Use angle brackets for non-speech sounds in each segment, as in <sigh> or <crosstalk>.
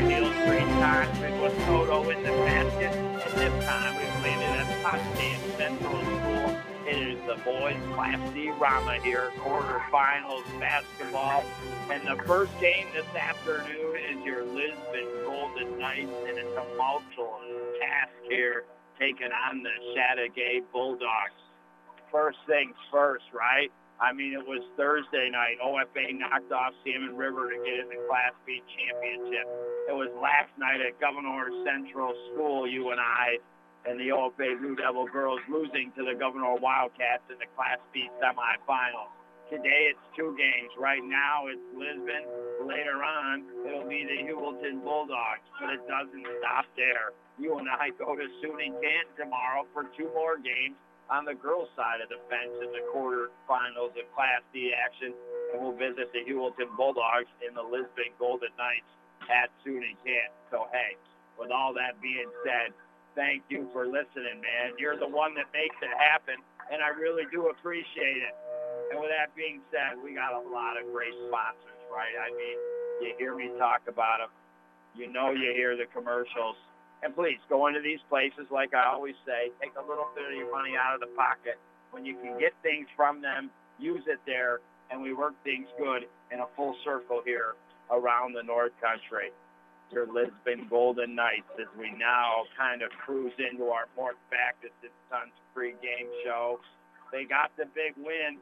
Heels three times. It was Toto in the basket. And this time we played it at Potsdam Central School. It is the boys Class D Rama here, quarterfinals basketball. And the first game this afternoon is your Lisbon Golden Knights in a tumultuous task here, taking on the Chateaugay Bulldogs. First things first, right? I mean, it was Thursday night. OFA knocked off Salmon River to get in the Class B championship. It was last night at Gouverneur Central School, you and I, and the OFA Blue Devil girls losing to the Gouverneur Wildcats in the Class B semifinals. Today it's two games. Right now it's Lisbon. Later on it'll be the Heuvelton Bulldogs, but it doesn't stop there. You and I go to SUNY Canton tomorrow for two more games on the girls' side of the fence in the quarterfinals of Class D action, and we'll visit the Heuvelton Bulldogs in the Lisbon Golden Knights at SUNY Canton. So hey, with all that being said, thank you for listening, man. You're the one that makes it happen, and I really do appreciate it. And with that being said, we got a lot of great sponsors, right? I mean, you hear me talk about them. You know you hear the commercials. And please go into these places, like I always say, take a little bit of your money out of the pocket. When you can get things from them, use it there, and we work things good in a full circle here around the North Country. Your Lisbon Golden Knights as we now kind of cruise into our Mort Backus and Sons pre-game show. They got the big win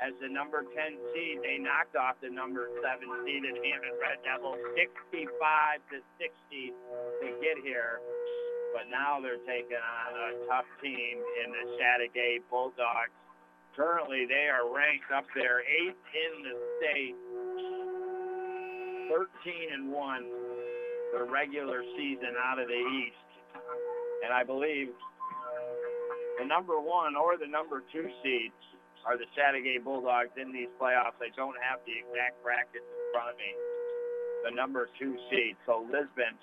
as the number 10 seed. They knocked off the number 7 seed in Hammond Red Devils 65 to 60 to get here. But now they're taking on a tough team in the Chateaugay Bulldogs. Currently, they are ranked up there, eighth in the state, 13 and 1 the regular season out of the East. And I believe the number one or the number two seeds are the Chateaugay Bulldogs in these playoffs. I don't have the exact brackets in front of me. The number two seed. So Lisbon,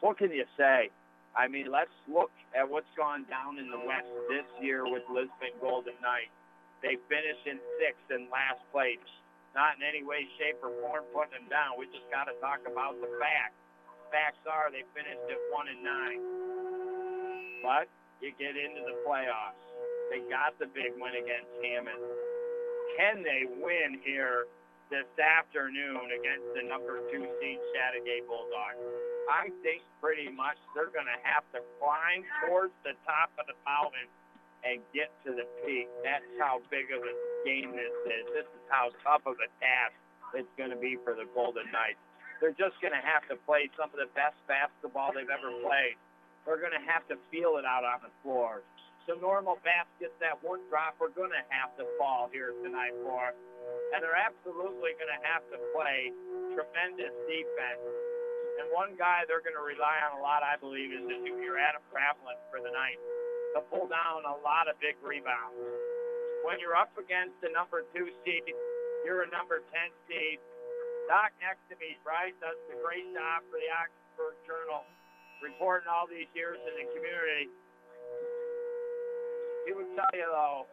what can you say? I mean, let's look at what's gone down in the West this year with Lisbon Golden Knights. They finished in sixth and last place. Not in any way, shape, or form putting them down. We just got to talk about the facts. Facts are they finished at one and nine. But you get into the playoffs. They got the big win against Hammond. Can they win here this afternoon against the number two seed Chateaugay Bulldogs? I think pretty much they're going to have to climb towards the top of the mountain and get to the peak. That's how big of a game this is. This is how tough of a task it's going to be for the Golden Knights. They're just going to have to play some of the best basketball they've ever played. They're going to have to feel it out on the floor. Some normal baskets that won't drop are going to have to fall here tonight for. And they're absolutely going to have to play tremendous defense. And one guy they're going to rely on a lot, I believe, is the junior Adam Gravelin for the night to pull down a lot of big rebounds. When you're up against the number two seed, you're a number 10 seed. Doc next to me, Bryce, does a great job for the Oxford Journal, reporting all these years in the community. He would tell you, though,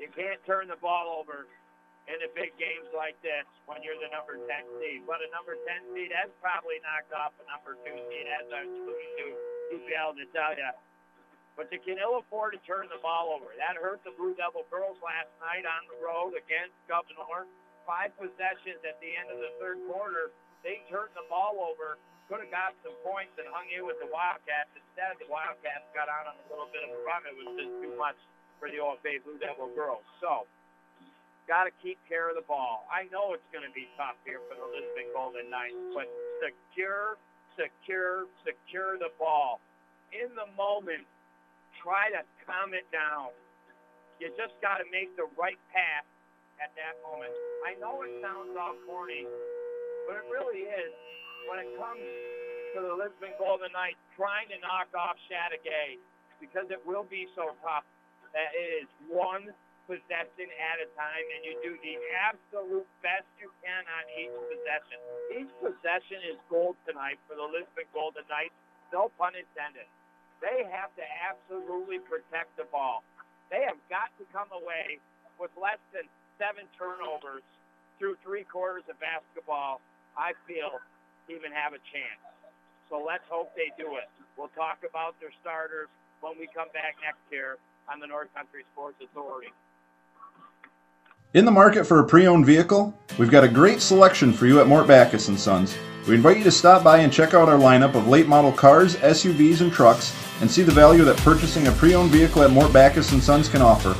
you can't turn the ball over in the big games like this when you're the number 10 seed. But a number 10 seed has probably knocked off a number 2 seed, as I was alluding to. He'd be able to tell you. But they can ill afford to turn the ball over. That hurt the Blue Devil girls last night on the road against Gouverneur. Five possessions at the end of the third quarter. They turned the ball over, could have got some points and hung in with the Wildcats. Instead, the Wildcats got on a little bit of a run. It was just too much for the OFA Blue Devil girls. So, got to keep care of the ball. I know it's going to be tough here for the Lisbon Golden Knights, but secure, secure, secure the ball. In the moment, try to calm it down. You just got to make the right pass at that moment. I know it sounds all corny, but it really is. When it comes to the Lisbon Golden Knights trying to knock off Chateaugay, because it will be so tough, that it is one possession at a time, and you do the absolute best you can on each possession. Each possession is gold tonight for the Lisbon Golden Knights, no pun intended. They have to absolutely protect the ball. They have got to come away with less than seven turnovers through three quarters of basketball I feel, even have a chance. So let's hope they do it. We'll talk about their starters when we come back next year on the North Country Sports Authority. In the market for a pre-owned vehicle? We've got a great selection for you at Mort Backus & Sons. We invite you to stop by and check out our lineup of late model cars, SUVs, and trucks and see the value that purchasing a pre-owned vehicle at Mort Backus & Sons can offer.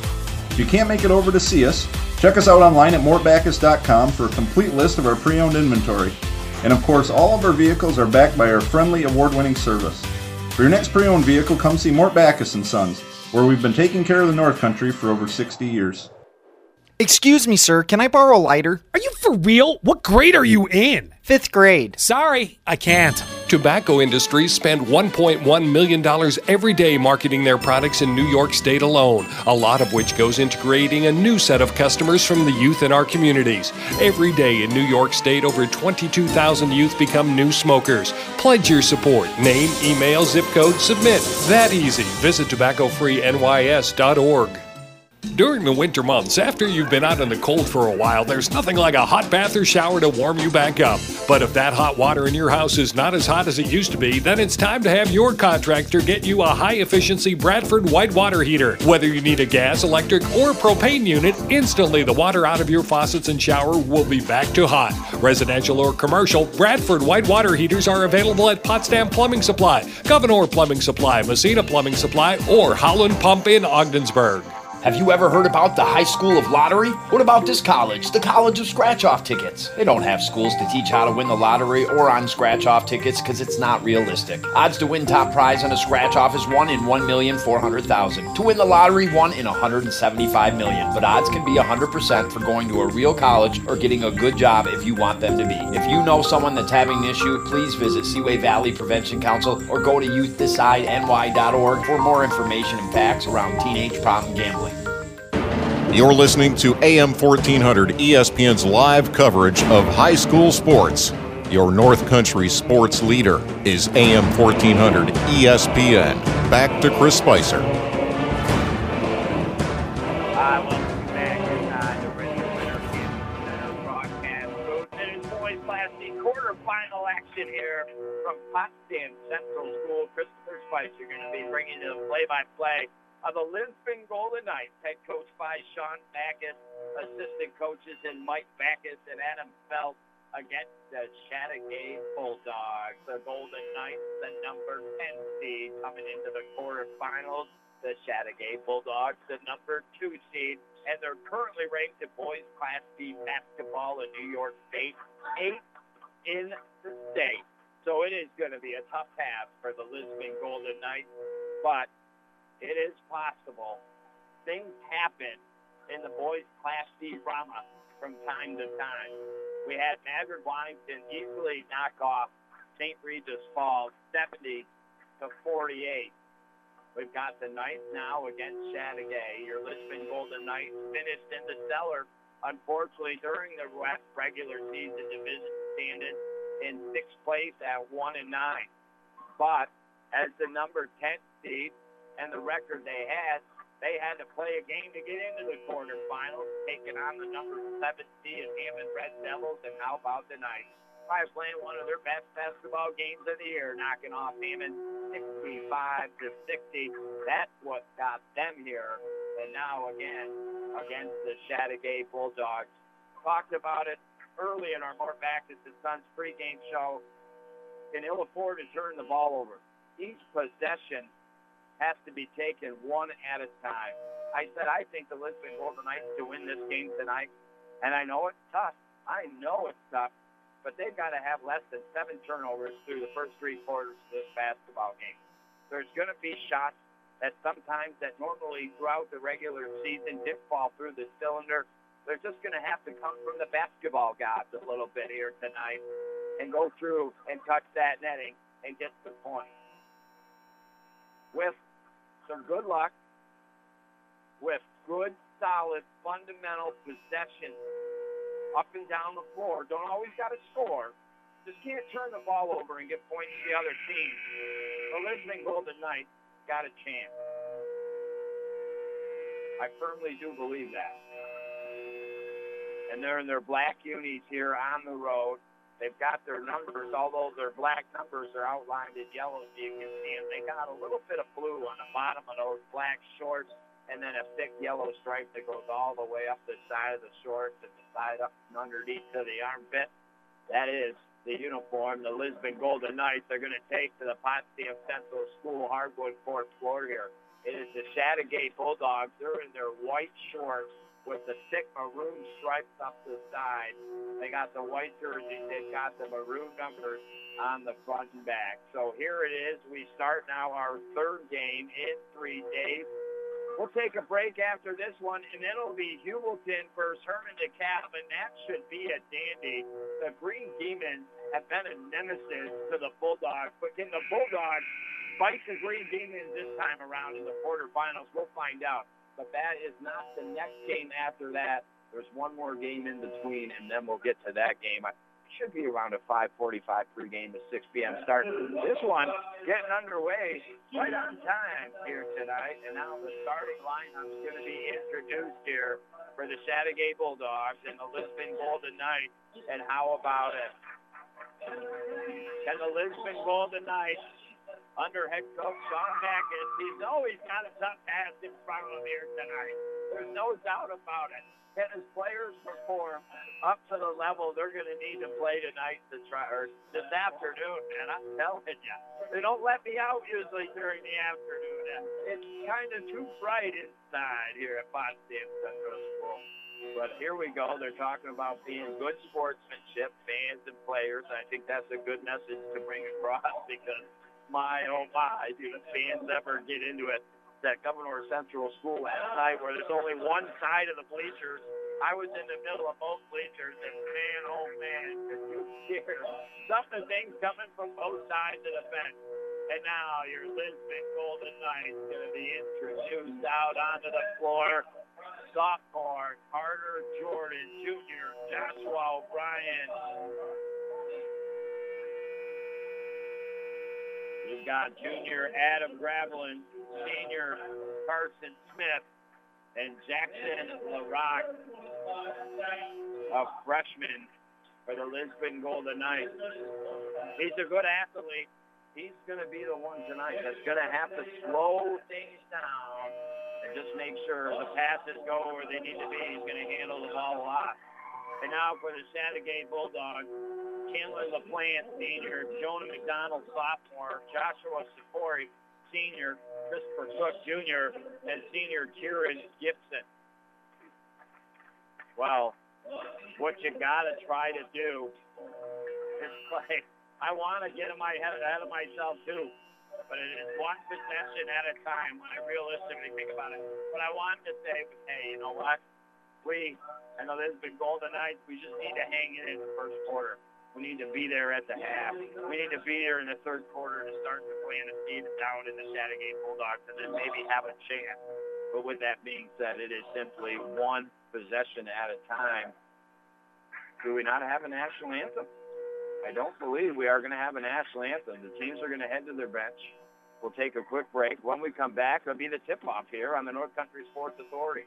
If you can't make it over to see us, check us out online at mortbackus.com for a complete list of our pre-owned inventory. And of course, all of our vehicles are backed by our friendly award-winning service. For your next pre-owned vehicle, come see Mort Backus & Sons, where we've been taking care of the North Country for over 60 years. Excuse me, sir. Can I borrow a lighter? Are you for real? What grade are you in? Fifth grade. Sorry, I can't. Tobacco industries spend $1.1 million every day marketing their products in New York State alone, a lot of which goes into creating a new set of customers from the youth in our communities. Every day in New York State, over 22,000 youth become new smokers. Pledge your support. Name, email, zip code, submit. That easy. Visit tobaccofreenys.org. During the winter months, after you've been out in the cold for a while, there's nothing like a hot bath or shower to warm you back up. But if that hot water in your house is not as hot as it used to be, then it's time to have your contractor get you a high efficiency Bradford white water heater. Whether you need a gas, electric, or propane unit, instantly the water out of your faucets and shower will be back to hot. Residential or commercial, Bradford white water heaters are available at Potsdam Plumbing Supply, Gouverneur Plumbing Supply, Massena Plumbing Supply, or Howland Pump in Ogdensburg. Have you ever heard about the High School of Lottery? What about this college, the College of Scratch Off Tickets? They don't have schools to teach how to win the lottery or on scratch off tickets because it's not realistic. Odds to win top prize on a scratch off is 1 in 1,400,000. To win the lottery, 1 in 175 million. But odds can be 100% for going to a real college or getting a good job if you want them to be. If you know someone that's having an issue, please visit Seaway Valley Prevention Council or go to youthdecideNY.org for more information and facts around teenage problem gambling. You're listening to AM 1400 ESPN's live coverage of high school sports. Your North Country sports leader is AM 1400 ESPN. Back to Chris Spicer. Hi, welcome back inside the Radio Center broadcast booth. It is boys Class D quarterfinal action here from Potsdam Central School. Christopher Spicer going to be bringing the play-by-play of the Lisbon Golden Knights, head coach by Sean Backus, assistant coaches in Mike Backus and Adam Felt against the Chateaugay Bulldogs. The Golden Knights, the number 10 seed, coming into the quarterfinals. The Chateaugay Bulldogs, the number two seed, and they're currently ranked in boys Class B basketball in New York State, eighth in the state. So it is going to be a tough task for the Lisbon Golden Knights, but it is possible. Things happen in the boys' Class D drama from time to time. We had Madrid Waddington easily knock off St. Regis Falls 70 to 48. We've got the Knights now against Chateaugay. Your Lisbon Golden Knights finished in the cellar, unfortunately, during the regular season division standing in sixth place at one and nine. But as the number 10 seed, and the record they had, they had to play a game to get into the quarterfinals, taking on the number 70 of Hammond Red Devils, and how about the? Probably playing one of their best basketball games of the year, knocking off Hammond 65 to 60. That's what got them here. And now again against the Chateaugay Bulldogs. Talked about it early in our Mort Backus and Sons pregame show. Can ill afford to turn the ball over. Each possession has to be taken one at a time. I said I think the Lisbon Golden Knights to win this game tonight, and I know it's tough. I know it's tough, but they've got to have less than seven turnovers through the first three quarters of this basketball game. There's going to be shots that sometimes that normally throughout the regular season did fall through the cylinder. They're just going to have to come from the basketball gods a little bit here tonight and go through and touch that netting and get the point. With some good luck with good, solid, fundamental possession up and down the floor. Don't always got to score. Just can't turn the ball over and get points to the other team. The Lisbon Golden Knights got a chance. I firmly do believe that. And they're in their black unis here on the road. They've got their numbers, although their black numbers are outlined in yellow, so you can see them. They got a little bit of blue on the bottom of those black shorts, and then a thick yellow stripe that goes all the way up the side of the shorts and the side up and underneath to the armpit. That is the uniform the Lisbon Golden Knights are going to take to the Potsdam Central School hardwood fourth floor here. It is the Chateaugay Bulldogs. They're in their white shorts with the thick maroon stripes up the side. They got the white jerseys. They've got the maroon numbers on the front and back. So here it is. We start now our third game in three days. We'll take a break after this one, and then it'll be Heuvelton versus Hermon DeKalb, and that should be a dandy. The Green Demons have been a nemesis to the Bulldogs, but can the Bulldogs fight the Green Demons this time around in the quarterfinals? We'll find out but that is not the next game after that. There's one more game in between, and then we'll get to that game. I should be around a 5:45 pregame to 6 p.m. start. This one getting underway right on time here tonight, and now the starting lineup is going to be introduced here for the Chateaugay Bulldogs and the Lisbon Golden Knights. And how about it? Can the Lisbon Golden Knights under head coach Sean Backus. He's always got a tough task in front of him here tonight. There's no doubt about it. Can his players perform up to the level they're going to need to play tonight to try or this afternoon? And I'm telling you, they don't let me out usually during the afternoon. It's kind of too bright inside here at Potsdam Central School. But here we go. They're talking about being good sportsmanship, fans and players. I think that's a good message to bring across <laughs> because my, oh my, do the fans ever get into it? That Gouverneur Central School last night where there's only one side of the bleachers. I was in the middle of both bleachers, and man, oh man, you hear some of the things coming from both sides of the fence. And now your Lisbon Golden Knights going to be introduced out onto the floor. Sophomore Carter Jordan, Junior Joshua O'Brien, We've got junior Adam Gravelin, senior Carson Smith, and Jackson LaRock, a freshman for the Lisbon Golden Knights. He's a good athlete. He's going to be the one tonight that's going to have to slow things down and just make sure the passes go where they need to be. He's going to handle the ball a lot. And now for the Chateaugay Bulldogs, Chandler LaPlante, senior, Jonah McDonald, sophomore, Joshua Safori, senior, Christopher Cook, junior, and senior Kieran Gibson. Well, what you got to try to do is play. I want to get in my head ahead of myself too, but it is one possession at a time when I realistically think about it. But I want to say, hey, you know what? We, I know this has been Golden Knights. We just need to hang it in the first quarter. We need to be there at the half. We need to be there in the third quarter to start to play and see it down in the Chateaugay Bulldogs and then maybe have a chance. But with that being said, it is simply one possession at a time. Do we not have a national anthem? I don't believe we are going to have a national anthem. The teams are going to head to their bench. We'll take a quick break. When we come back, it'll be the tip-off here on the North Country Sports Authority.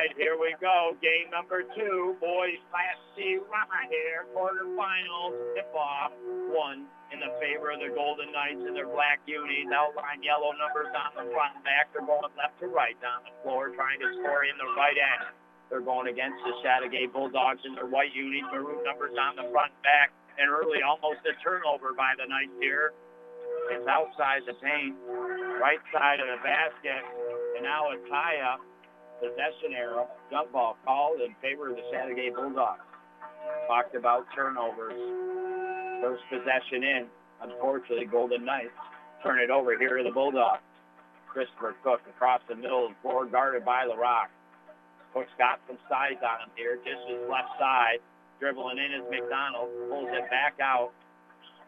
Here we go. Game number two, boys Class C Rama here, quarterfinals tip-off. One in the favor of the Golden Knights in their black unis, outline yellow numbers on the front and back. They're going left to right down the floor, trying to score in the right end. They're going against the Chateaugay Bulldogs in their white unis, maroon numbers on the front and back, and early almost a turnover by the Knights here. It's outside the paint, right side of the basket, and now a tie-up possession arrow, jump ball called in favor of the Chateaugay Bulldogs. Talked about turnovers. First possession in. Unfortunately, Golden Knights turn it over here to the Bulldogs. Christopher Cook across the middle floor, guarded by LaRock. Cook's got some size on him here. Just his left side. Dribbling in is McDonald. Pulls it back out.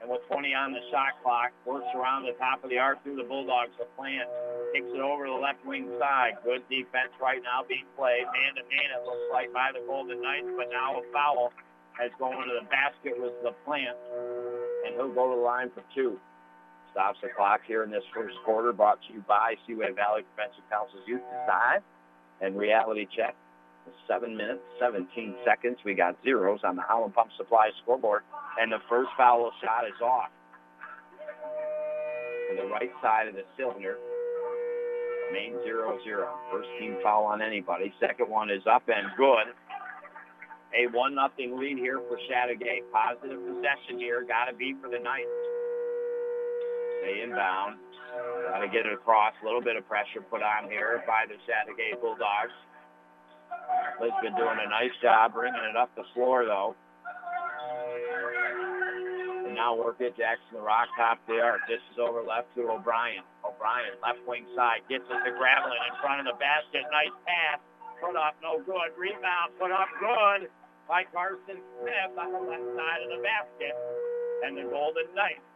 And with 20 on the shot clock, works around the top of the arc through the Bulldogs. LaPlante takes it over the left wing side. Good defense right now being played. Man to man, it looks like by the Golden Knights, but now a foul has going to the basket was LaPlante. And he'll go to the line for two. Stops the clock here in this first quarter, brought to you by Seaway Valley Prevention Council's Youth Design and Reality Check. Seven minutes, 17 seconds. We got zeros on the Howland Pump Supply scoreboard, and the first foul shot is off. To the right side of the cylinder, main zero zero. First team foul on anybody. Second one is up and good. A one nothing lead here for Chateaugay. Positive possession here. Got to be for the Knights. They inbound. Got to get it across. A little bit of pressure put on here by the Chateaugay Bulldogs. Lisbon doing a nice job bringing it up the floor, though. And now work it. Jackson LaRock top there. This is over left to O'Brien. O'Brien, left wing side, gets it to Gravelin in front of the basket. Nice pass. Put up, no good. Rebound, put up, good by Carson Smith on the left side of the basket. And the Golden Knights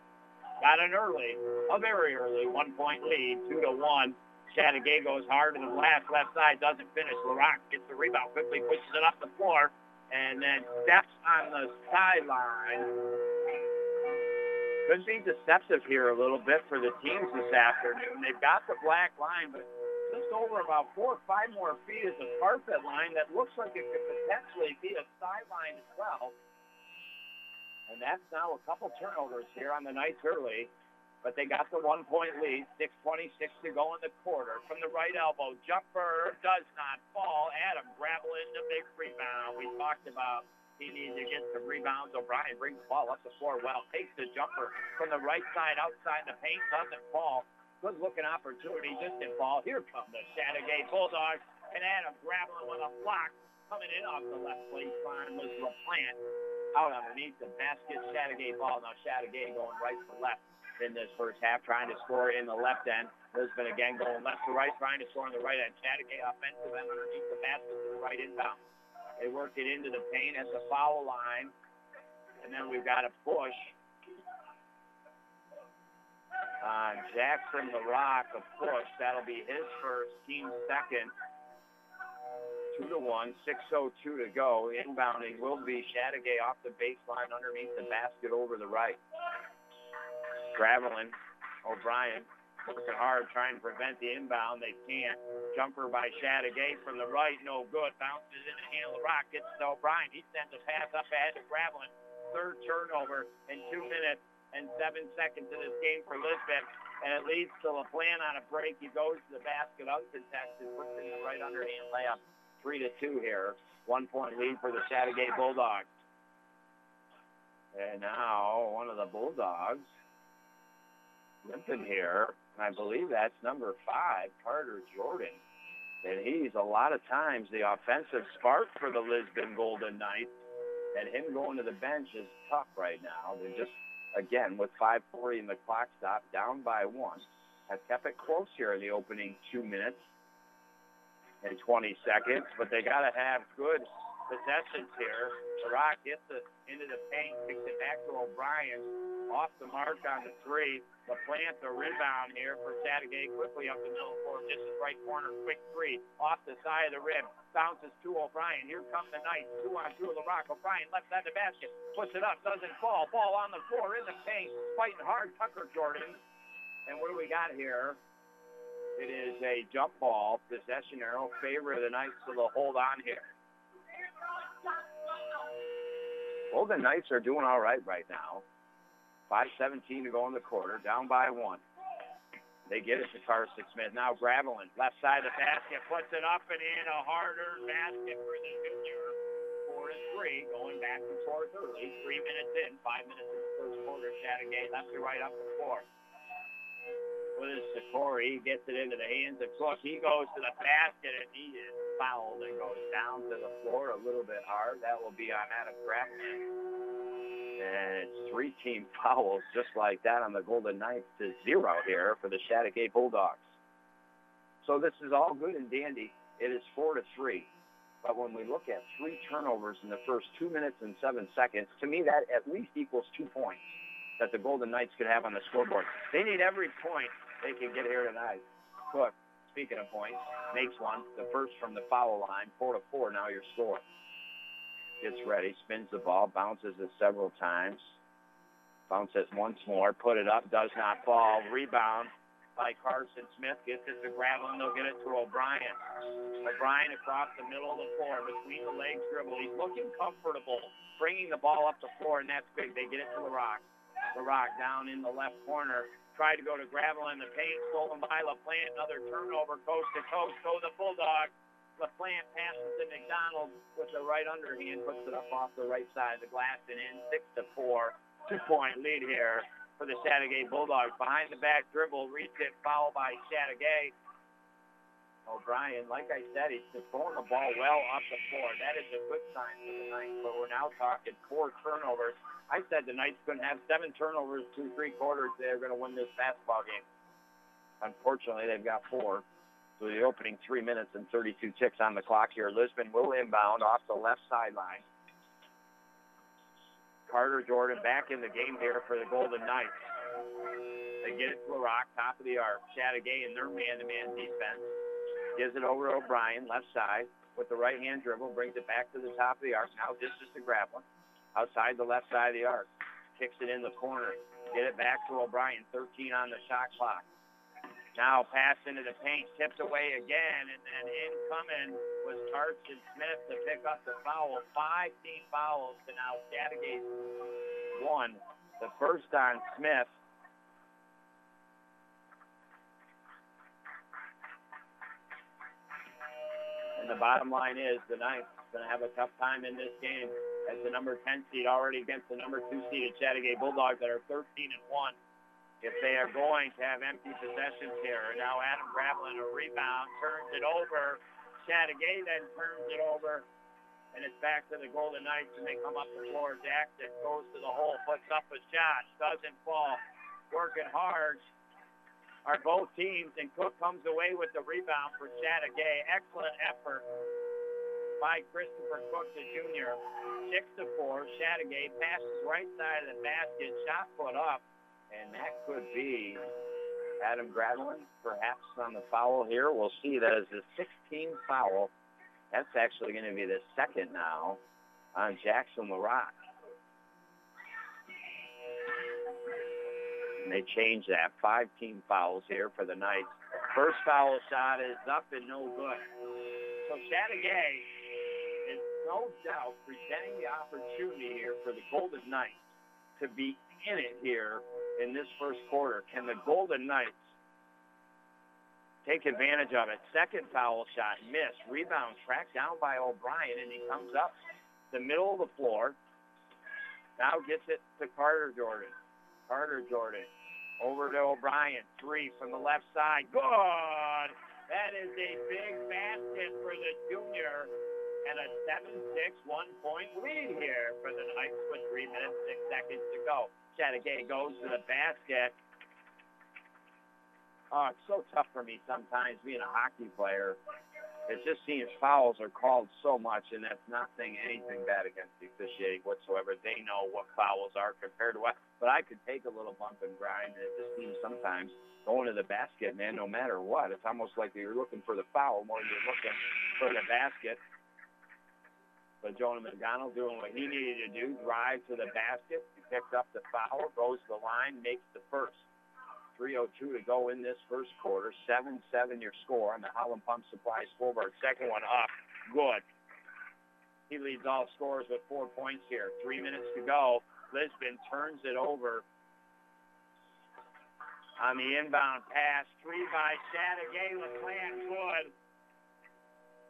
got an early, a very early one-point lead, two to one. Chateaugay goes hard to the last left side, doesn't finish. LaRock gets the rebound, quickly pushes it up the floor, and then steps on the sideline. Could be deceptive here a little bit for the teams this afternoon. They've got the black line, but just over about four or five more feet is a carpet line that looks like it could potentially be a sideline as well. And that's now a couple turnovers here on the Knights early but they got the one-point lead. 6.26 to go in the quarter. From the right elbow, jumper does not fall. Adam Gravelin the big rebound. We talked about he needs to get some rebounds. O'Brien brings the ball up the floor well. Takes the jumper from the right side outside the paint. Doesn't fall. Good looking opportunity. Just didn't fall. Here come the Chateaugay Bulldogs. And Adam Gravelin with a block coming in off the left baseline was LaPlante out underneath the basket. Chateaugay ball. Now Chateaugay going right to left in this first half, trying to score in the left end. Lisbon again going left to right, trying to score on the right end. Chateaugay offensive end underneath the basket to the right inbound. They work it into the paint at the foul line. And then we've got a push on Jackson LaRock, a push. That'll be his first, team second. Two to one, 6.02 to go. Inbounding will be Chateaugay off the baseline underneath the basket over the right. Gravelin, O'Brien working hard trying to prevent the inbound. They can't. Jumper by Chateaugay from the right, no good. Bounces in the hand of LaRock. Gets to O'Brien. He sends a pass up ahead to Gravelin. Third turnover in two minutes and seven seconds in this game for Lisbon. And it leads to LaPlante on a break. He goes to the basket uncontested, puts in the right underhand layup. Three to two here. One point lead for the Chateaugay Bulldogs. And now one of the Bulldogs limping here. And I believe that's number five, Carter Jordan. And he's a lot of times the offensive spark for the Lisbon Golden Knights. And him going to the bench is tough right now. They're just, again, with 5.40 in the clock stop, down by one. Have kept it close here in the opening two minutes and 20 seconds, but they got to have good possessions here. LaRock gets it into the paint, kicks it back to O'Brien. Off the mark on the three. LaPlante the rebound here for Chateaugay quickly up the middle court. This is right corner, quick three. Off the side of the rim. Bounces to O'Brien. Here comes the Knights. Two on two of LaRock. O'Brien left side of the basket. Puts it up. Doesn't fall. Ball on the floor in the paint. Fighting hard. Tucker Jordan. And what do we got here? It is a jump ball. Possession arrow. Favor of the Knights, so they'll hold on here. The Knights are doing all right right now. 5.17 to go in the quarter, down by one. They get it to Carson Smith. Now Gravelin, left side of the basket, puts it up and in a harder basket for the junior. Four and three, going back and forth early. Three minutes in, five minutes in the first quarter. Chateaugay left to right up the floor. With his Sakori, he gets it into the hands of Cook. He goes to the basket and he is fouled and goes down to the floor a little bit hard. That will be on Adam Gravelin. And it's three team <laughs> fouls just like that on the Golden Knights to zero here for the Chateaugay Bulldogs. So this is all good and dandy. It is four to three. But when we look at three turnovers in the first two minutes and seven seconds, to me that at least equals two points that the Golden Knights could have on the scoreboard. They need every point they can get here tonight. Cook, speaking of points, makes one. The first from the foul line, four to four. Now your score. Gets ready, spins the ball, bounces it several times. Bounces once more, put it up, does not fall. Rebound by Carson Smith. Gets it to Gravelin. They'll get it to O'Brien. O'Brien across the middle of the floor between the legs dribble. He's looking comfortable, bringing the ball up the floor, and that's big. They get it to LaRock. The rock down in the left corner. Tried to go to Gravelin the paint, stolen by LaPlante. Another turnover, coast to coast. Go the Bulldogs. LaPlante passes to McDonald with the right underhand, puts it up off the right side of the glass and in six to four. Two point lead here for the Chateaugay Bulldogs. Behind the back dribble, reach it, foul by Chateaugay. O'Brien, like I said, he's throwing the ball well up the floor. That is a good sign for the Knights, but we're now talking four turnovers. I said the Knights couldn't have seven turnovers two, three quarters. They're going to win this basketball game. Unfortunately, they've got four. So the opening three minutes and 32 ticks on the clock here. Lisbon will inbound off the left sideline. Carter Jordan back in the game here for the Golden Knights. They get it to a rock, top of the arc. Chateaugay in their man-to-man defense. Gives it over to O'Brien, left side, with the right-hand dribble, brings it back to the top of the arc. Now distance to Gravelin. Outside the left side of the arc. Kicks it in the corner. Get it back to O'Brien. 13 on the shot clock. Now pass into the paint, tipped away again, and then incoming was Carson Smith to pick up the foul. Five team fouls to now Chateaugay one. The first on Smith. And the bottom line is the Knights going to have a tough time in this game as the number 10 seed already against the number 2 seeded Chateaugay Bulldogs that are 13 and 1 if they are going to have empty possessions here. Now Adam Gravelin a rebound, turns it over. Chateaugay then turns it over, and it's back to the Golden Knights, and they come up the floor. Jackson goes to the hole, puts up a shot, doesn't fall. Working hard are both teams, and Cook comes away with the rebound for Chateaugay. Excellent effort by Christopher Cook, the junior. Six to four. Chateaugay passes right side of the basket, shot put up and that could be Adam Gravelin, perhaps on the foul here. We'll see. That is the 16th foul. That's actually going to be the second now on Jackson LaRock. And they changed that. Five team fouls here for the Knights. First foul shot is up and no good. So Chateaugay is no doubt presenting the opportunity here for the Golden Knights to be in it here in this first quarter. Can the Golden Knights take advantage of it? Second foul shot, missed. Rebound tracked down by O'Brien, and he comes up the middle of the floor. Now gets it to Carter Jordan. Carter Jordan over to O'Brien. Three from the left side. Good. That is a big basket for the junior and a 7-6 one-point lead here for the Knights with 3 minutes, 6 seconds to go. Chateaugay goes to the basket. Oh, it's so tough for me sometimes being a hockey player. It just seems fouls are called so much, and that's not saying anything bad against the officiating whatsoever. They know what fouls are compared to what. But I could take a little bump and grind, and it just seems sometimes going to the basket, man, no matter what. It's almost like you're looking for the foul more than you're looking for the basket. But Jonah McDonald doing what he needed to do, drive to the basket. He picked up the foul, goes to the line, makes the first. 3.02 to go in this first quarter. 7-7 your score on the Howland Pump Supply scoreboard. Second one up. Good. He leads all scorers with four points here. Three minutes to go. Lisbon turns it over on the inbound pass. Three by Chateaugay. LaPlante good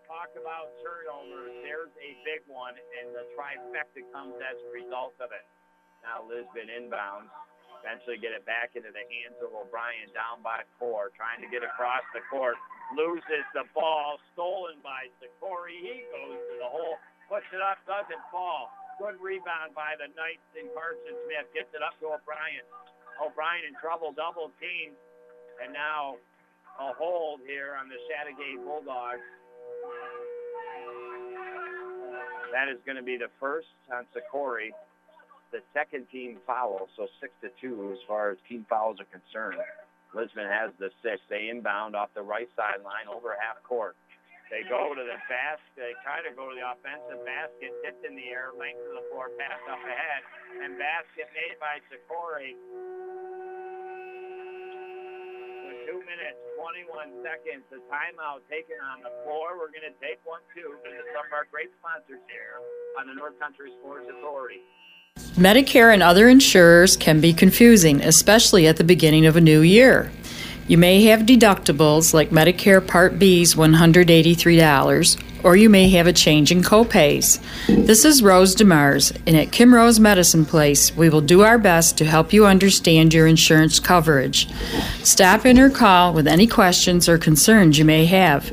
talk about turnovers, there's a big one, and the trifecta comes as a result of it. Now Lisbon inbounds. Eventually get it back into the hands of O'Brien, down by four, trying to get across the court. Loses the ball, stolen by Sikori. He goes to the hole, puts it up, doesn't fall. Good rebound by the Knights and Carson Smith. Gets it up to O'Brien. O'Brien in trouble, double team. And now a hold here on the Chateaugay Bulldogs. That is going to be the first on Socorro. The second team foul, so six to two as far as team fouls are concerned. Lisbon has the six. They inbound off the right sideline over half court. They go to the basket. They try to go to the offensive basket, tipped in the air, length of the floor, pass up ahead, and basket made by. With two minutes, 21 seconds, the timeout taken on the floor. We're going to take one, too, because some of our great sponsors here on the North Country Sports Authority. Medicare and other insurers can be confusing, especially at the beginning of a new year. You may have deductibles like Medicare Part B's $183, or you may have a change in copays. This is Rose DeMars, and at Kim Rose Medicine Place, we will do our best to help you understand your insurance coverage. Stop in or call with any questions or concerns you may have.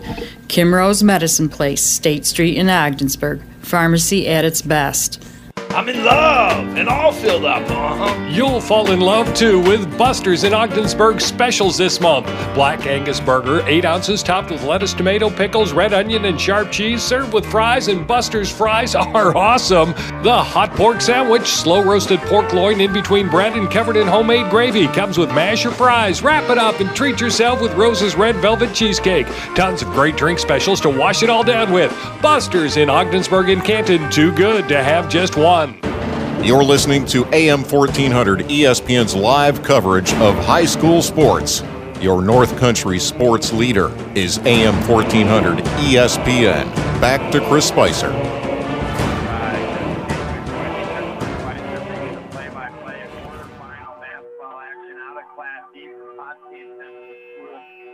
Kim Rose Medicine Place, State Street in Ogdensburg. Pharmacy at its best. I'm in love and all filled up. Uh-huh. You'll fall in love too with Buster's in Ogdensburg specials this month. Black Angus burger, 8 ounces, topped with lettuce, tomato, pickles, red onion, and sharp cheese, served with fries, and Buster's fries <laughs> are awesome. The hot pork sandwich, slow roasted pork loin in between bread and covered in homemade gravy, comes with mash or fries. Wrap it up and treat yourself with Rose's red velvet cheesecake. Tons of great drink specials to wash it all down with. Buster's in Ogdensburg and Canton, too good to have just one. You're listening to AM 1400 ESPN's live coverage of high school sports. Your North Country sports leader is AM 1400 ESPN. Back to Chris Spicer.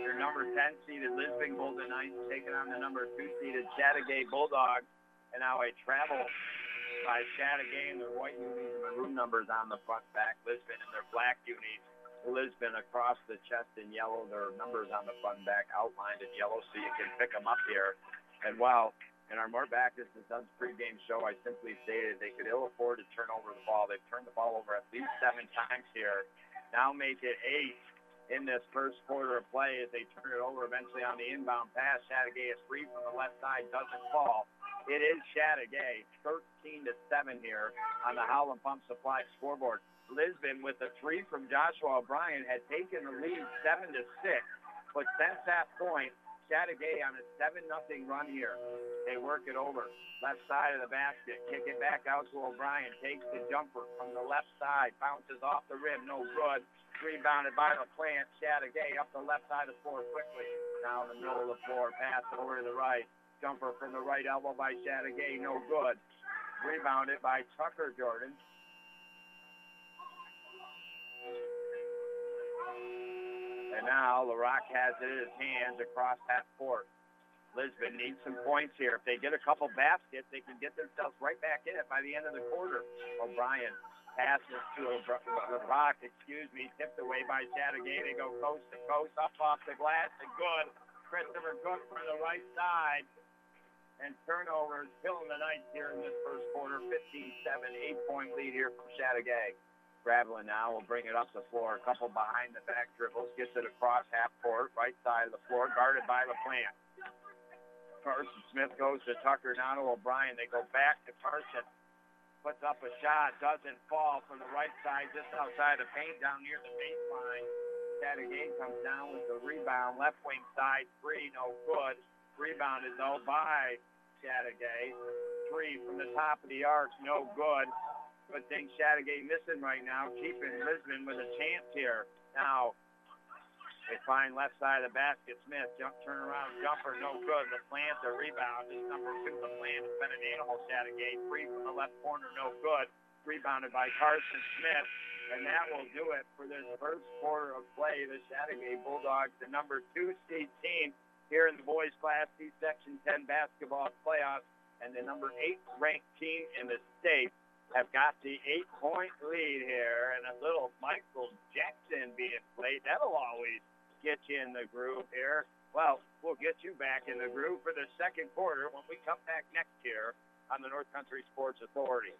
Your number 10 seeded Lisbon Golden Knights taking on the number 2 seeded Bulldogs. And now a travel by Chateaugay in their white unis and maroon numbers on the front back. Lisbon in their black unis. Lisbon across the chest in yellow. Their numbers on the front back outlined in yellow so you can pick them up here. And while in our Mort Backus and Sons pregame show, I simply stated they could ill afford to turn over the ball. They've turned the ball over at least seven times here. Now make it eight in this first quarter of play as they turn it over eventually on the inbound pass. Chateaugay is free from the left side, doesn't fall. It is Chateaugay, 13 to 7 here on the Howland Pump Supply scoreboard. Lisbon with a three from Joshua O'Brien had taken the lead 7 to 6, but since that point, Chateaugay on a 7 nothing run here. They work it over. Left side of the basket. Kick it back out to O'Brien. Takes the jumper from the left side. Bounces off the rim. No good. Rebounded by LaPlante. Chateaugay up the left side of the floor quickly. Now in the middle of the floor. Pass over to the right. Jumper from the right elbow by Chateaugay. No good. Rebounded by Tucker Jordan. And now LaRock has it in his hands across half court. Lisbon needs some points here. If they get a couple baskets, they can get themselves right back in it by the end of the quarter. O'Brien passes to LaRock, excuse me, tipped away by Chateaugay. They go coast to coast, up off the glass, and good. Christopher Cook from the right side. And turnovers killing the Knights here in this first quarter. 15-7, eight-point lead here from Chateaugay. Gravelin now will bring it up the floor. A couple behind the back dribbles. Gets it across half court, right side of the floor, guarded by LaPlante. Carson Smith goes to Tucker, now to O'Brien. They go back to Carson. Puts up a shot, doesn't fall from the right side, just outside the paint, down near the baseline. Chateaugay comes down with the rebound, left wing side, three, no good. Rebound is all by Chateaugay. Three from the top of the arc, no good. Good thing Chateaugay missing right now, keeping Lisbon with a chance here. Now, they find left side of the basket. Smith, jump, turn around, jumper, no good. LaPlante, the rebound is number two. LaPlante has been an animal. Chateaugay, three from the left corner, no good. Rebounded by Carson Smith. And that will do it for this first quarter of play. The Chateaugay Bulldogs, the number two seed team here in the boys Class C Section 10 basketball playoffs, and the number eight ranked team in the state have got the eight-point lead here, and a little Michael Jackson being played. That'll always get you in the groove here. Well, we'll get you back in the groove for the second quarter when we come back next year on the North Country Sports Authority.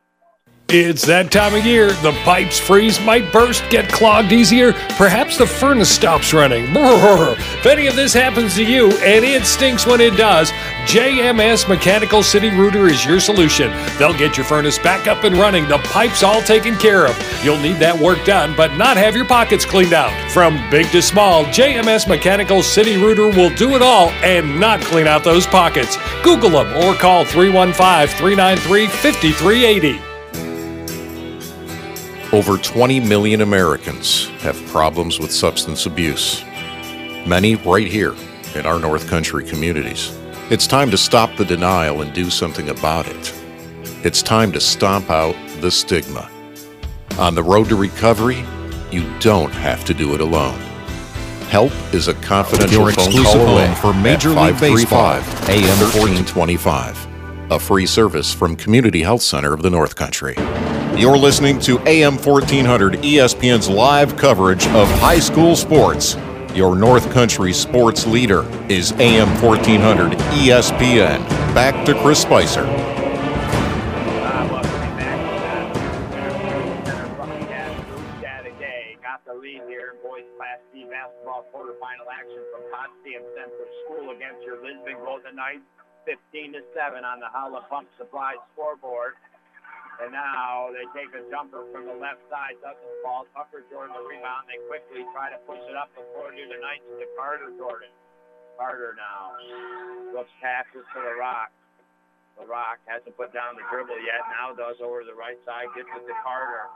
It's that time of year. The pipes freeze, might burst, get clogged easier. Perhaps the furnace stops running. <laughs> If any of this happens to you, and it stinks when it does, JMS Mechanical City Rooter is your solution. They'll get your furnace back up and running, the pipes all taken care of. You'll need that work done, but not have your pockets cleaned out. From big to small, JMS Mechanical City Rooter will do it all and not clean out those pockets. Google them or call 315 393 5380. Over 20 million Americans have problems with substance abuse. Many right here in our North Country communities. It's time to stop the denial and do something about it. It's time to stomp out the stigma. On the road to recovery, you don't have to do it alone. Help is a confidential Your phone exclusive call away for Major at League Baseball, 535 AM 1425. A free service from Community Health Center of the North Country. You're listening to AM 1400 ESPN's live coverage of high school sports. Your North Country sports leader is AM 1400 ESPN. Back to Chris Spicer. Lisbon Golden Knights, 15 to 7 on the Howland Pump Supply scoreboard. And now they take a jumper from the left side, doesn't fall. Tucker Jordan the rebound. They quickly try to push it up the floor to the Knights to Carter Jordan. Carter now looks passes to LaRock. The Rock hasn't put down the dribble yet. Now does over the right side. Gets it to Carter.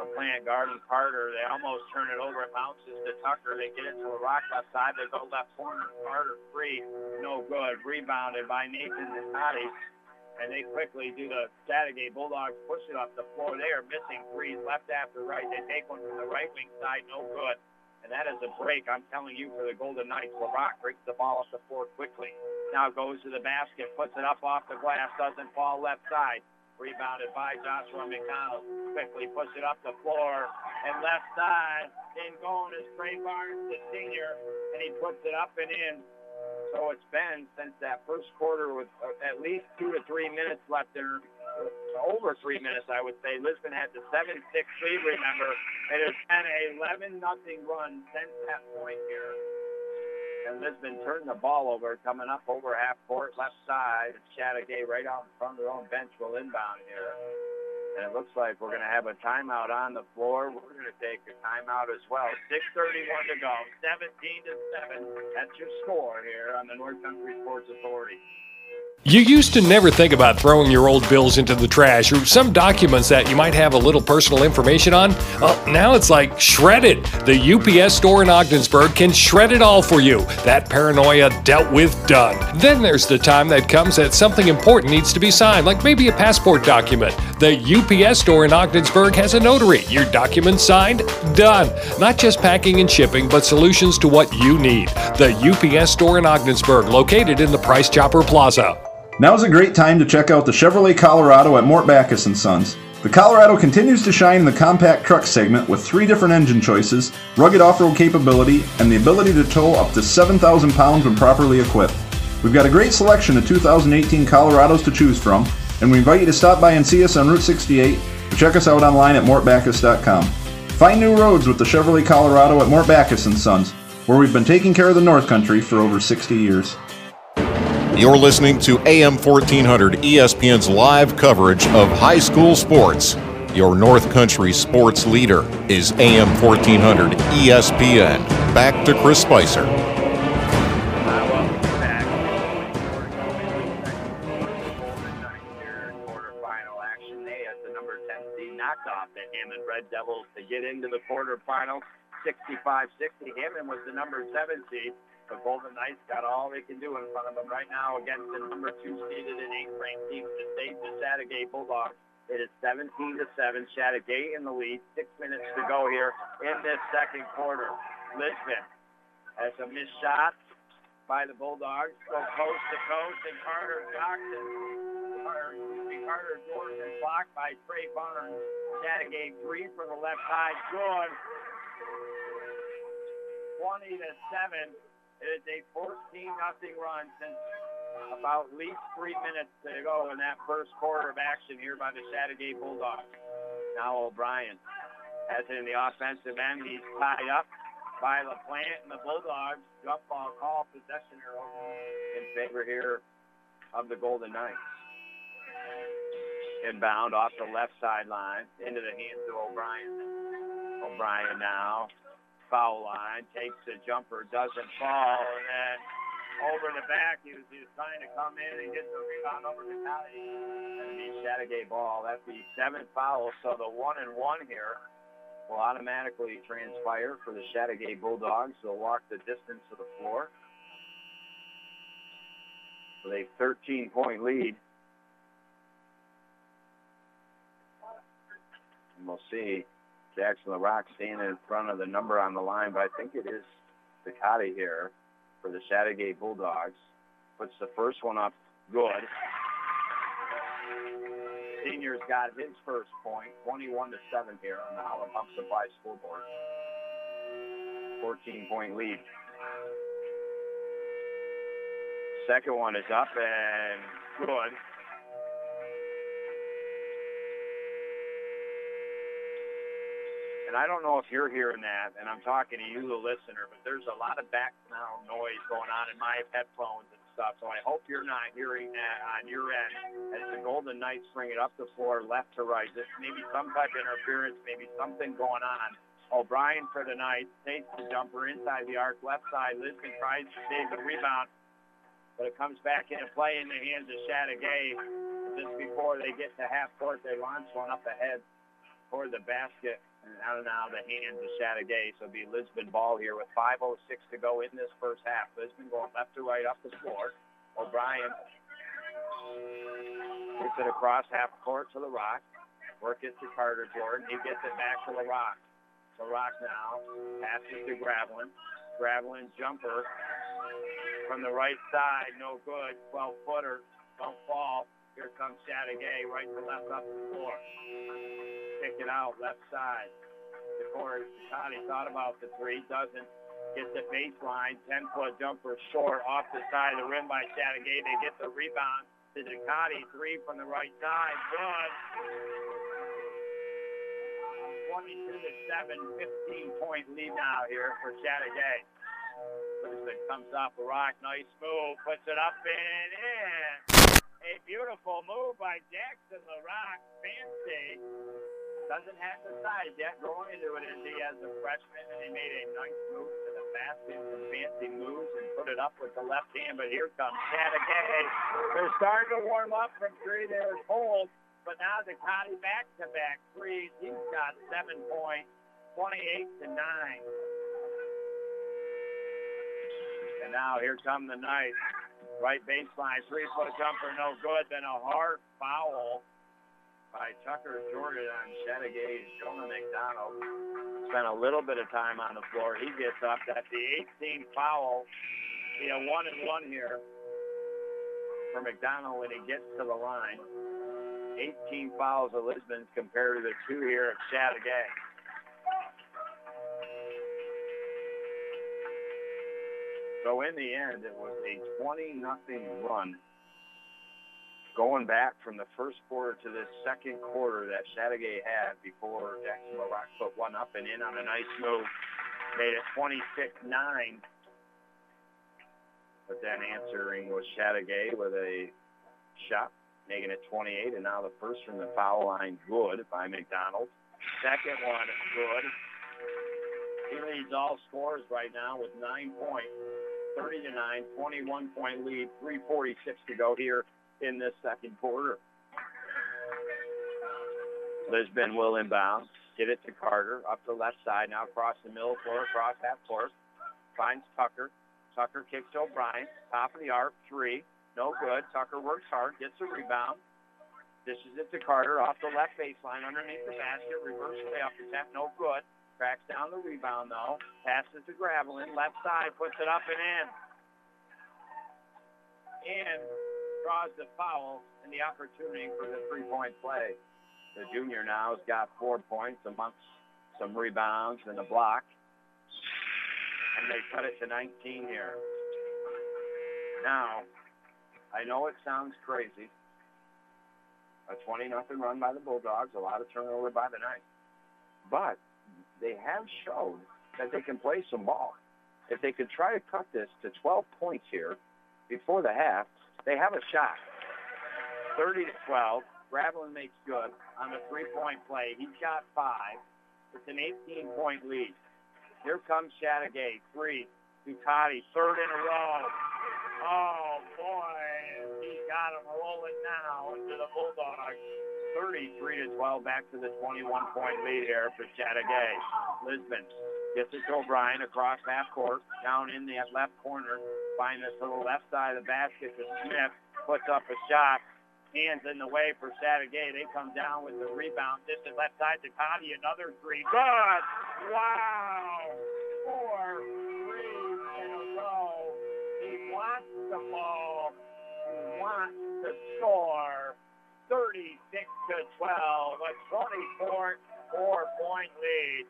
LaPlante Garden Carter. They almost turn it over. It bounces to Tucker. They get it to LaRock left side. They go left corner. Carter free. No good. Rebounded by Nathan Natati. And they quickly do the Chateaugay Bulldogs push it up the floor. They are missing threes left after right. They take one from the right wing side. No good. And that is a break, I'm telling you, for the Golden Knights. LaRock breaks the ball off the floor quickly. Now goes to the basket, puts it up off the glass, doesn't fall left side. Rebounded by Joshua McDonald. Quickly puts it up the floor. And left side, in going is Trey Barnes, the senior. And he puts it up and in. So it's been since that first quarter with uh, at least two to three minutes left there. Uh, over three minutes, I would say. Lisbon had the 7-6 lead, remember. It has been a 11 nothing run since that point here. And Lisbon turned the ball over, coming up over half court, left side. Chateaugay right out in front of their own bench will inbound here. And it looks like we're going to have a timeout on the floor. We're going to take a timeout as well. 6.31 to go. 17 to 7. That's your score here on the North Country Sports Authority. You used to never think about throwing your old bills into the trash or some documents that you might have a little personal information on. Well, now it's like shred it. The UPS store in Ogdensburg can shred it all for you. That paranoia dealt with done. Then there's the time that comes that something important needs to be signed, like maybe a passport document. The UPS store in Ogdensburg has a notary. Your document signed? Done. Not just packing and shipping, but solutions to what you need. The UPS store in Ogdensburg, located in the Price Chopper Plaza. Now's a great time to check out the Chevrolet Colorado at Mort Backus & Sons. The Colorado continues to shine in the compact truck segment with three different engine choices, rugged off-road capability, and the ability to tow up to 7,000 pounds when properly equipped. We've got a great selection of 2018 Colorados to choose from, and we invite you to stop by and see us on Route 68 or check us out online at mortbackus.com. Find new roads with the Chevrolet Colorado at Mort Backus & Sons, where we've been taking care of the North Country for over 60 years. You're listening to AM 1400 ESPN's live coverage of high school sports. Your North Country sports leader is AM 1400 ESPN. Back to Chris Spicer. Quarterfinal action. They as the number 10 seed knocked off the Hammond Red Devils to get into the quarterfinals. 65-60. Hammond was the number seven seed. The Golden Knights got all they can do in front of them right now against the number two seeded and eighth ranked team, the state, the Chateaugay Bulldogs. It is 17 to 7. Chateaugay in the lead. Six minutes to go here in this second quarter. Lisbon has a missed shot by the Bulldogs. Go coast to coast, and Carter Johnson, Carter, Carter Jordan blocked by Trey Barnes. Chateaugay three from the left side. Good. 20 to 7. It is a 14 nothing run since about at least three minutes to go in that first quarter of action here by the Chateaugay Bulldogs. Now O'Brien has in the offensive end. He's tied up. by LaPlante and the Bulldogs. Jump ball call, possession arrow in favor here of the Golden Knights. Inbound off the left sideline into the hands of O'Brien. O'Brien now foul line takes the jumper, doesn't fall, and then over the back. He was, he was trying to come in and get the rebound over to Cali. And the Chateaugay ball. That's the seventh foul. So the one and one here will automatically transpire for the Chateaugay Bulldogs. They'll walk the distance to the floor with a 13-point lead. And we'll see Jackson LaRock standing in front of the number on the line, but I think it is Ducati here for the Chateaugay Bulldogs. Puts the first one up good. Senior's got his first point, 21 to 7 here on the Howland Pump Supply scoreboard. 14 point lead. Second one is up and good. And I don't know if you're hearing that, and I'm talking to you, the listener, but there's a lot of background noise going on in my headphones and stuff. So I hope you're not hearing that on your end as the Golden Knights bring it up the floor, left to right. Just maybe some type of interference, maybe something going on. Oh, O'Brien for the Knights takes the jumper inside the arc, left side. Liston tries to save the rebound, but it comes back into play in the hands of Chateaugay. Just before they get to half court, they launch one up ahead toward the basket out and out of the hands of Chateaugay. So it'll be Lisbon ball here with 5.06 to go in this first half. Lisbon going left to right up the floor. O'Brien gets it across half court to LaRock. Work it to Carter Jordan. He gets it back to LaRock. The Rock now passes to Gravelin. Gravelin jumper from the right side, no good. 12 footer, don't fall. Here comes Chateaugay right to left up the floor kick it out left side. Corner, Connie thought about the three, doesn't get the baseline. 10 foot jumper short off the side of the rim by Chateaugay. They get the rebound to Ducati. Three from the right side. Good. 22 to 7, 15 point lead now here for Chateaugay. Lisbon comes off the rock. Nice move. Puts it up and in. A beautiful move by Jackson LaRock. Fancy doesn't have the size yet going into it as he has a freshman, and he made a nice move to the basket, some fancy moves, and put it up with the left hand. But here comes Chateaugay. They're starting to warm up from three. They're cold, but now the Ducati back-to-back threes. He's got seven points, 28 to nine. And now here come the Knights. Right baseline, three-foot jumper, no good. Then a hard foul by Tucker Jordan on Chateaugay's Jonah McDonald. Spent a little bit of time on the floor. He gets up. That's the 18th foul. Be a one and one here for McDonald when he gets to the line. 18 fouls of Lisbon's compared to the two here at Chateaugay. So in the end, it was a 20 nothing run going back from the first quarter to the second quarter that Chateaugay had before Jackson LaRock put one up and in on a nice move. Made it 26-9. But then answering was Chateaugay with a shot, making it 28, and now the first from the foul line good by McDonald. Second one good. He leads all scores right now with nine points. 30 to 9, 21 point lead, 346 to go here in this second quarter. Lisbon will inbound. Get it to Carter up the left side. Now across the middle floor, across half court. Finds Tucker. Tucker kicks to O'Brien. Top of the arc, three. No good. Tucker works hard, gets a rebound. Dishes it to Carter off the left baseline underneath the basket. Reverse layup attempt, no good. Cracks down the rebound though. Passes to Gravelin. Left side, puts it up and in. And draws the foul and the opportunity for the three-point play. The junior now has got four points amongst some rebounds and a block. And they cut it to 19 here. Now, I know it sounds crazy. A 20 nothing run by the Bulldogs, a lot of turnover by the Knights. But they have showed that they can play some ball. If they could try to cut this to 12 points here before the half, they have a shot. 30 to 12. Gravelin makes good on the three-point play. He shot five. It's an 18-point lead. Here comes Chateaugay. Three. Ducati, third in a row. Oh, boy. He got him rolling now into the Bulldogs. 33 to 12 back to the 21-point lead here for Chateaugay. Lisbon gets it to O'Brien across half court, down in the left corner. Find this to the left side of the basket to Smith. Puts up a shot hands in the way for Chateaugay. They come down with the rebound. This is left side to Cotty. Another three. Good. Wow. Four threes in a row. He wants the ball. He wants to score. 36 to 12. A 24 four point lead.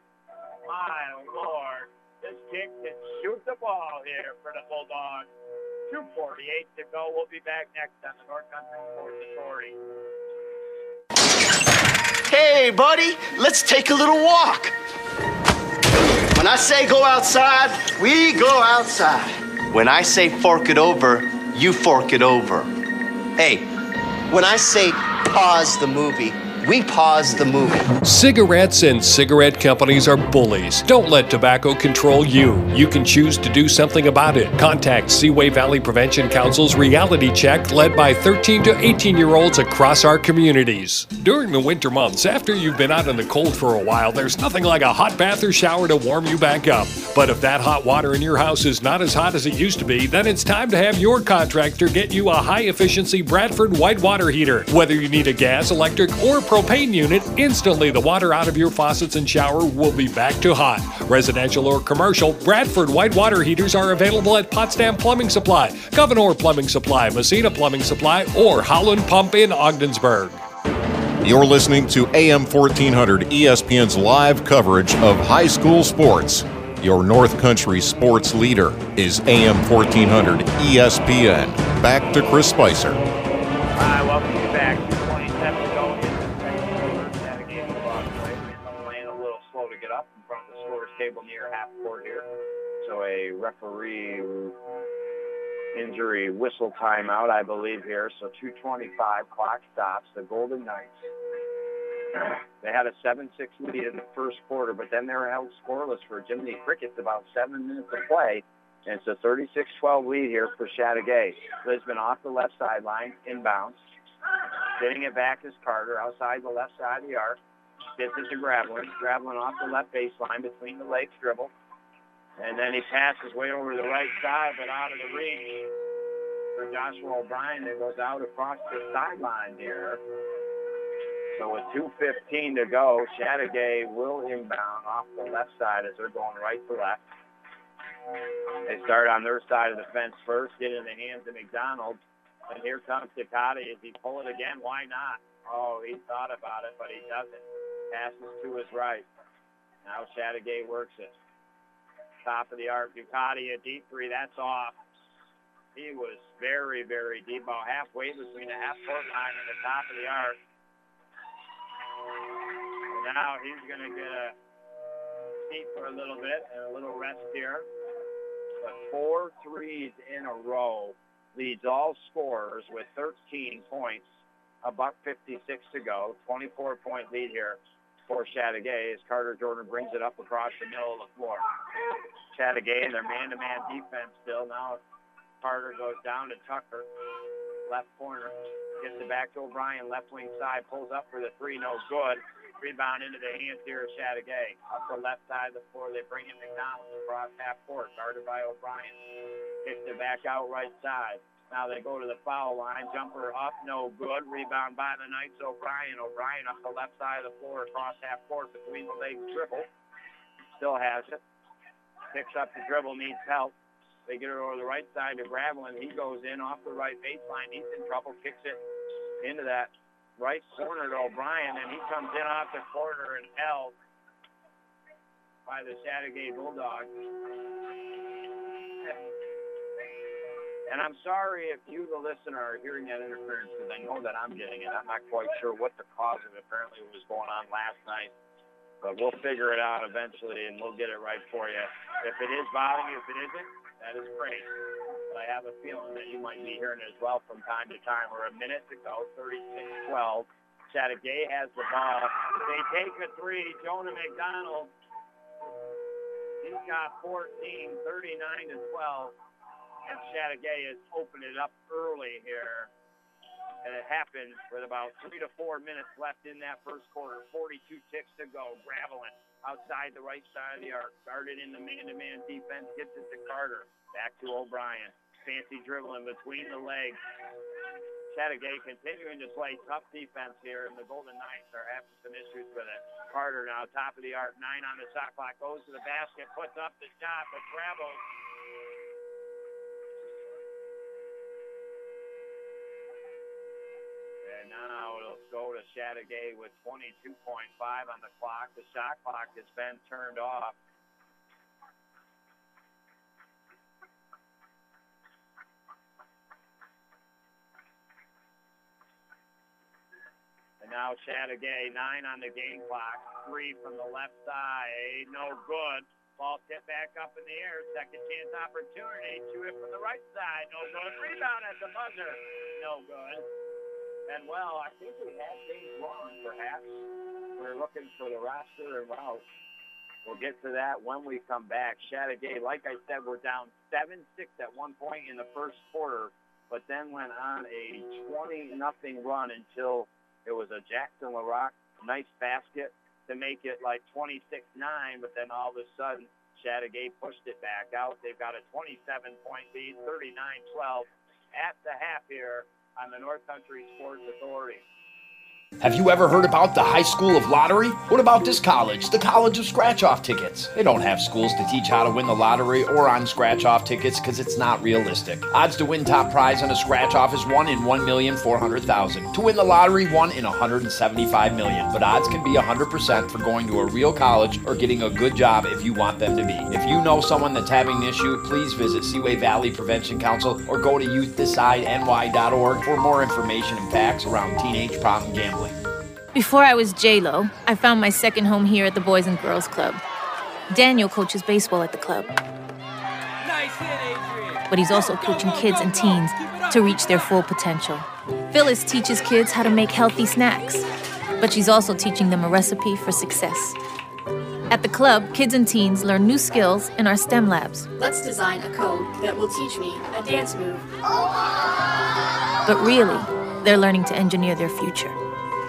My lord. This kid can shoot the ball here for the Bulldogs. 248 to go. We'll be back next on the North Country Sports Authority. Hey, buddy, let's take a little walk. When I say go outside, we go outside. When I say fork it over, you fork it over. Hey, when I say pause the movie, we pause the movie. Cigarettes and cigarette companies are bullies. Don't let tobacco control you. You can choose to do something about it. Contact Seaway Valley Prevention Council's reality check led by 13 to 18 year olds across our communities. During the winter months, after you've been out in the cold for a while, there's nothing like a hot bath or shower to warm you back up. But if that hot water in your house is not as hot as it used to be, then it's time to have your contractor get you a high efficiency Bradford white water heater. Whether you need a gas, electric, or propane unit, instantly the water out of your faucets and shower will be back to hot. Residential or commercial, Bradford white water heaters are available at Potsdam Plumbing Supply, Gouverneur Plumbing Supply, Massena Plumbing Supply, or Howland Pump in Ogdensburg. You're listening to AM 1400 ESPN's live coverage of high school sports. Your North Country sports leader is AM 1400 ESPN. Back to Chris Spicer. A referee injury whistle timeout, I believe here. So 225 clock stops. The Golden Knights. They had a 7-6 lead in the first quarter, but then they were held scoreless for Jiminy Crickets about seven minutes of play. And it's a 36-12 lead here for Chateaugay. Lisbon off the left sideline, inbounds. Getting it back is Carter outside the left side of the arc. Gets it to Gravelin. Gravelin off the left baseline between the legs dribble. And then he passes way over the right side, but out of the reach for Joshua O'Brien. It goes out across the sideline here. So with 2.15 to go, Chateaugay will inbound off the left side as they're going right to left. They start on their side of the fence first, get in the hands of McDonald. And here comes Takata. Is he pull it again? Why not? Oh, he thought about it, but he doesn't. Passes to his right. Now Chateaugay works it. Top of the arc. Ducati, a deep three. That's off. He was very, very deep, about halfway between the half court line and the top of the arc. And now he's going to get a seat for a little bit and a little rest here. But four threes in a row leads all scorers with 13 points. A buck 56 to go. 24 point lead here for Chateaugay as Carter Jordan brings it up across the middle of the floor. Chateaugay in their man-to-man defense still. Now Carter goes down to Tucker, left corner. Gets it back to O'Brien, left wing side, pulls up for the three, no good. Rebound into the hands here of. Up the left side of the floor, they bring in McDonald across half court, guarded by O'Brien. Kicks it back out right side. Now they go to the foul line. Jumper up, no good. Rebound by the Knights, O'Brien. O'Brien up the left side of the floor across half court between the legs dribble. Still has it. Picks up the dribble, needs help. They get it over the right side to Gravelin. He goes in off the right baseline. He's in trouble. Kicks it into that right corner to O'Brien, and he comes in off the corner and held by the Chateaugay Bulldogs. And I'm sorry if you, the listener, are hearing that interference because I know that I'm getting it. I'm not quite sure what the cause of it. Apparently, was going on last night But we'll figure it out eventually, and we'll get it right for you. If it is bothering you, if it isn't, that is great. But I have a feeling that you might be hearing it as well from time to time. We're a minute to go, 36-12. Chateaugay has the ball. They take a three. Jonah McDonald, he's got 14, 39 to 12. And Chateaugay opened it up early here. And it happened with about three to four minutes left in that first quarter. 42 ticks to go. Gravelin outside the right side of the arc. Guarded in the man-to-man defense. Gets it to Carter. Back to O'Brien. Fancy dribbling between the legs. Chateaugay continuing to play tough defense here, and the Golden Knights are having some issues with it. Carter now top of the arc. Nine on the shot clock. Goes to the basket. Puts up the shot, but travels. And now it'll go to Chateaugay with 22.5 on the clock. The shot clock has been turned off. And now Chateaugay, nine on the game clock. Three from the left side. No good. Ball tipped back up in the air. Second chance opportunity. Two it from the right side. No good. Rebound at the buzzer. No good. And well, I think we had things wrong, perhaps. We're looking for the roster and well, we'll get to that when we come back. Chateaugay, like I said, we're down 7-6 at one point in the first quarter, but then went on a 20 nothing run until it was a Jackson LaRock nice basket to make it like 26-9, but then all of a sudden Chateaugay pushed it back out. They've got a 27-point lead, 39-12 at the half here on the North Country Sports Authority. Have you ever heard about the High School of Lottery? What about this college, the College of Scratch Off Tickets? They don't have schools to teach how to win the lottery or on scratch off tickets because it's not realistic. Odds to win top prize on a scratch off is 1 in 1,400,000. To win the lottery, 1 in 175 million. But odds can be 100% for going to a real college or getting a good job if you want them to be. If you know someone that's having an issue, please visit Seaway Valley Prevention Council or go to youthdecideNY.org for more information and facts around teenage problem gambling. Before I was J-Lo, I found my second home here at the Boys and Girls Club. Daniel coaches baseball at the club. But he's also coaching kids and teens to reach their full potential. Phyllis teaches kids how to make healthy snacks, but she's also teaching them a recipe for success. At the club, kids and teens learn new skills in our STEM labs. Let's design a code that will teach me a dance move. But really, they're learning to engineer their future.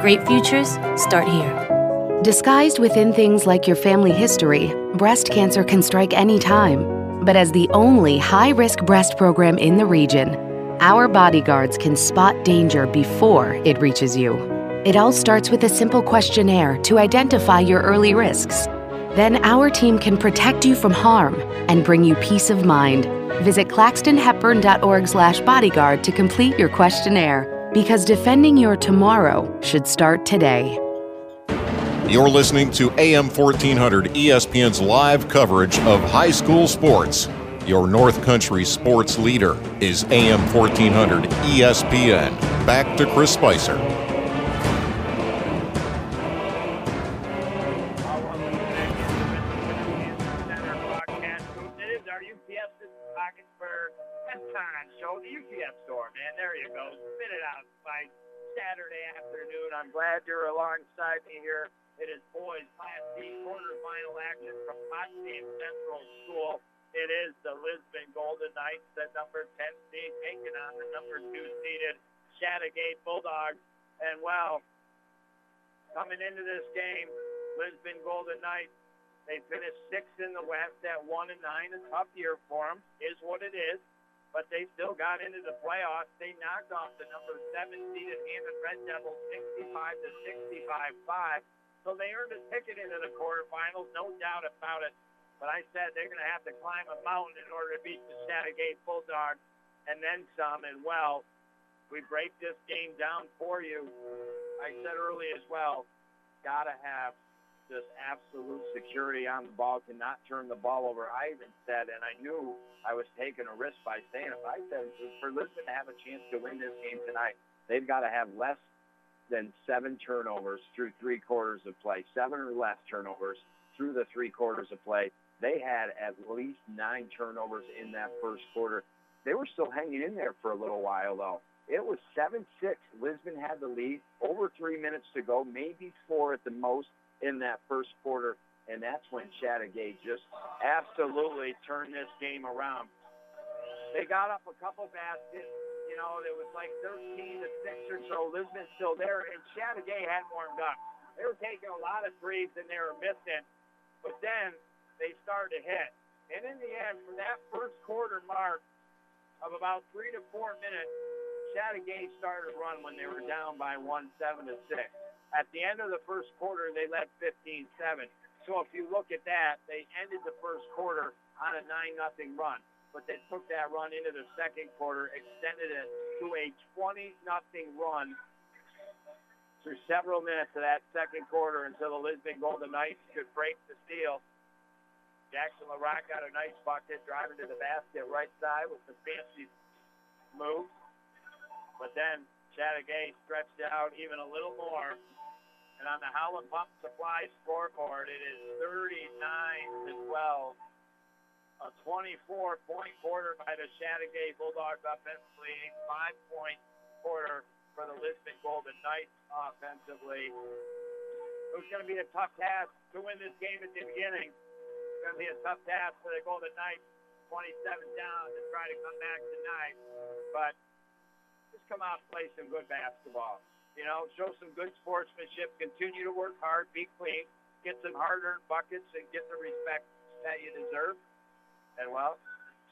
Great futures start here. Disguised within things like your family history, breast cancer can strike any time. But as the only high risk breast program in the region, our bodyguards can spot danger before it reaches you. It all starts with a simple questionnaire to identify your early risks. Then our team can protect you from harm and bring you peace of mind. Visit claxtonhepburn.org/bodyguard to complete your questionnaire because defending your tomorrow should start today. You're listening to AM 1400 ESPN's live coverage of high school sports. Your North Country sports leader is AM 1400 ESPN. Back to Chris Spicer. I'm glad you're alongside me here. It is boys Class D quarterfinal action from Potsdam Central School. It is the Lisbon Golden Knights, the number 10 seed, taking on the number two seeded Chateaugay Bulldogs. And well, coming into this game, Lisbon Golden Knights they finished sixth in the West at one and nine. A tough year for them, is what it is. But they still got into the playoffs. They knocked off the number seven seeded Hammond Red Devils 65 to 65 5. So they earned a ticket into the quarterfinals, no doubt about it. But I said they're going to have to climb a mountain in order to beat the Chateaugay Bulldogs and then some. And well, we break this game down for you. I said early as well, got to have just absolute security on the ball, to not turn the ball over. I even said, and I knew I was taking a risk by saying it, I said for Lisbon to have a chance to win this game tonight, they've got to have less than seven turnovers through three quarters of play, seven or less turnovers through the three quarters of play. They had at least nine turnovers in that first quarter. They were still hanging in there for a little while, though. It was 7 6. Lisbon had the lead, over three minutes to go, maybe four at the most in that first quarter. And that's when Chateaugay just absolutely turned this game around. They got up a couple baskets. You know, it was like 13 to 6 or so. Lisbon's still there, and Chateaugay hadn't warmed up. They were taking a lot of threes and they were missing. But then they started to hit. And in the end, from that first quarter mark of about three to four minutes, Chateaugay started to run when they were down by one, seven to six. At the end of the first quarter, they led 15-7. So if you look at that, they ended the first quarter on a 9 nothing run. But they took that run into the second quarter, extended it to a 20 nothing run through several minutes of that second quarter until the Lisbon Golden Knights could break the seal. Jackson LaRock got a nice bucket, driving to the basket right side with some fancy moves. But then Chateaugay stretched out even a little more and on the Howland Pump Supply scoreboard, it is 39 to 12. A 24-point quarter by the Chateaugay Bulldogs offensively, five-point quarter for the Lisbon Golden Knights offensively. It was going to be a tough task to win this game at the beginning. It's going to be a tough task for the Golden Knights, 27 down, to try to come back tonight. But come out and play some good basketball. You know, show some good sportsmanship, continue to work hard, be clean, get some hard-earned buckets, and get the respect that you deserve. And well,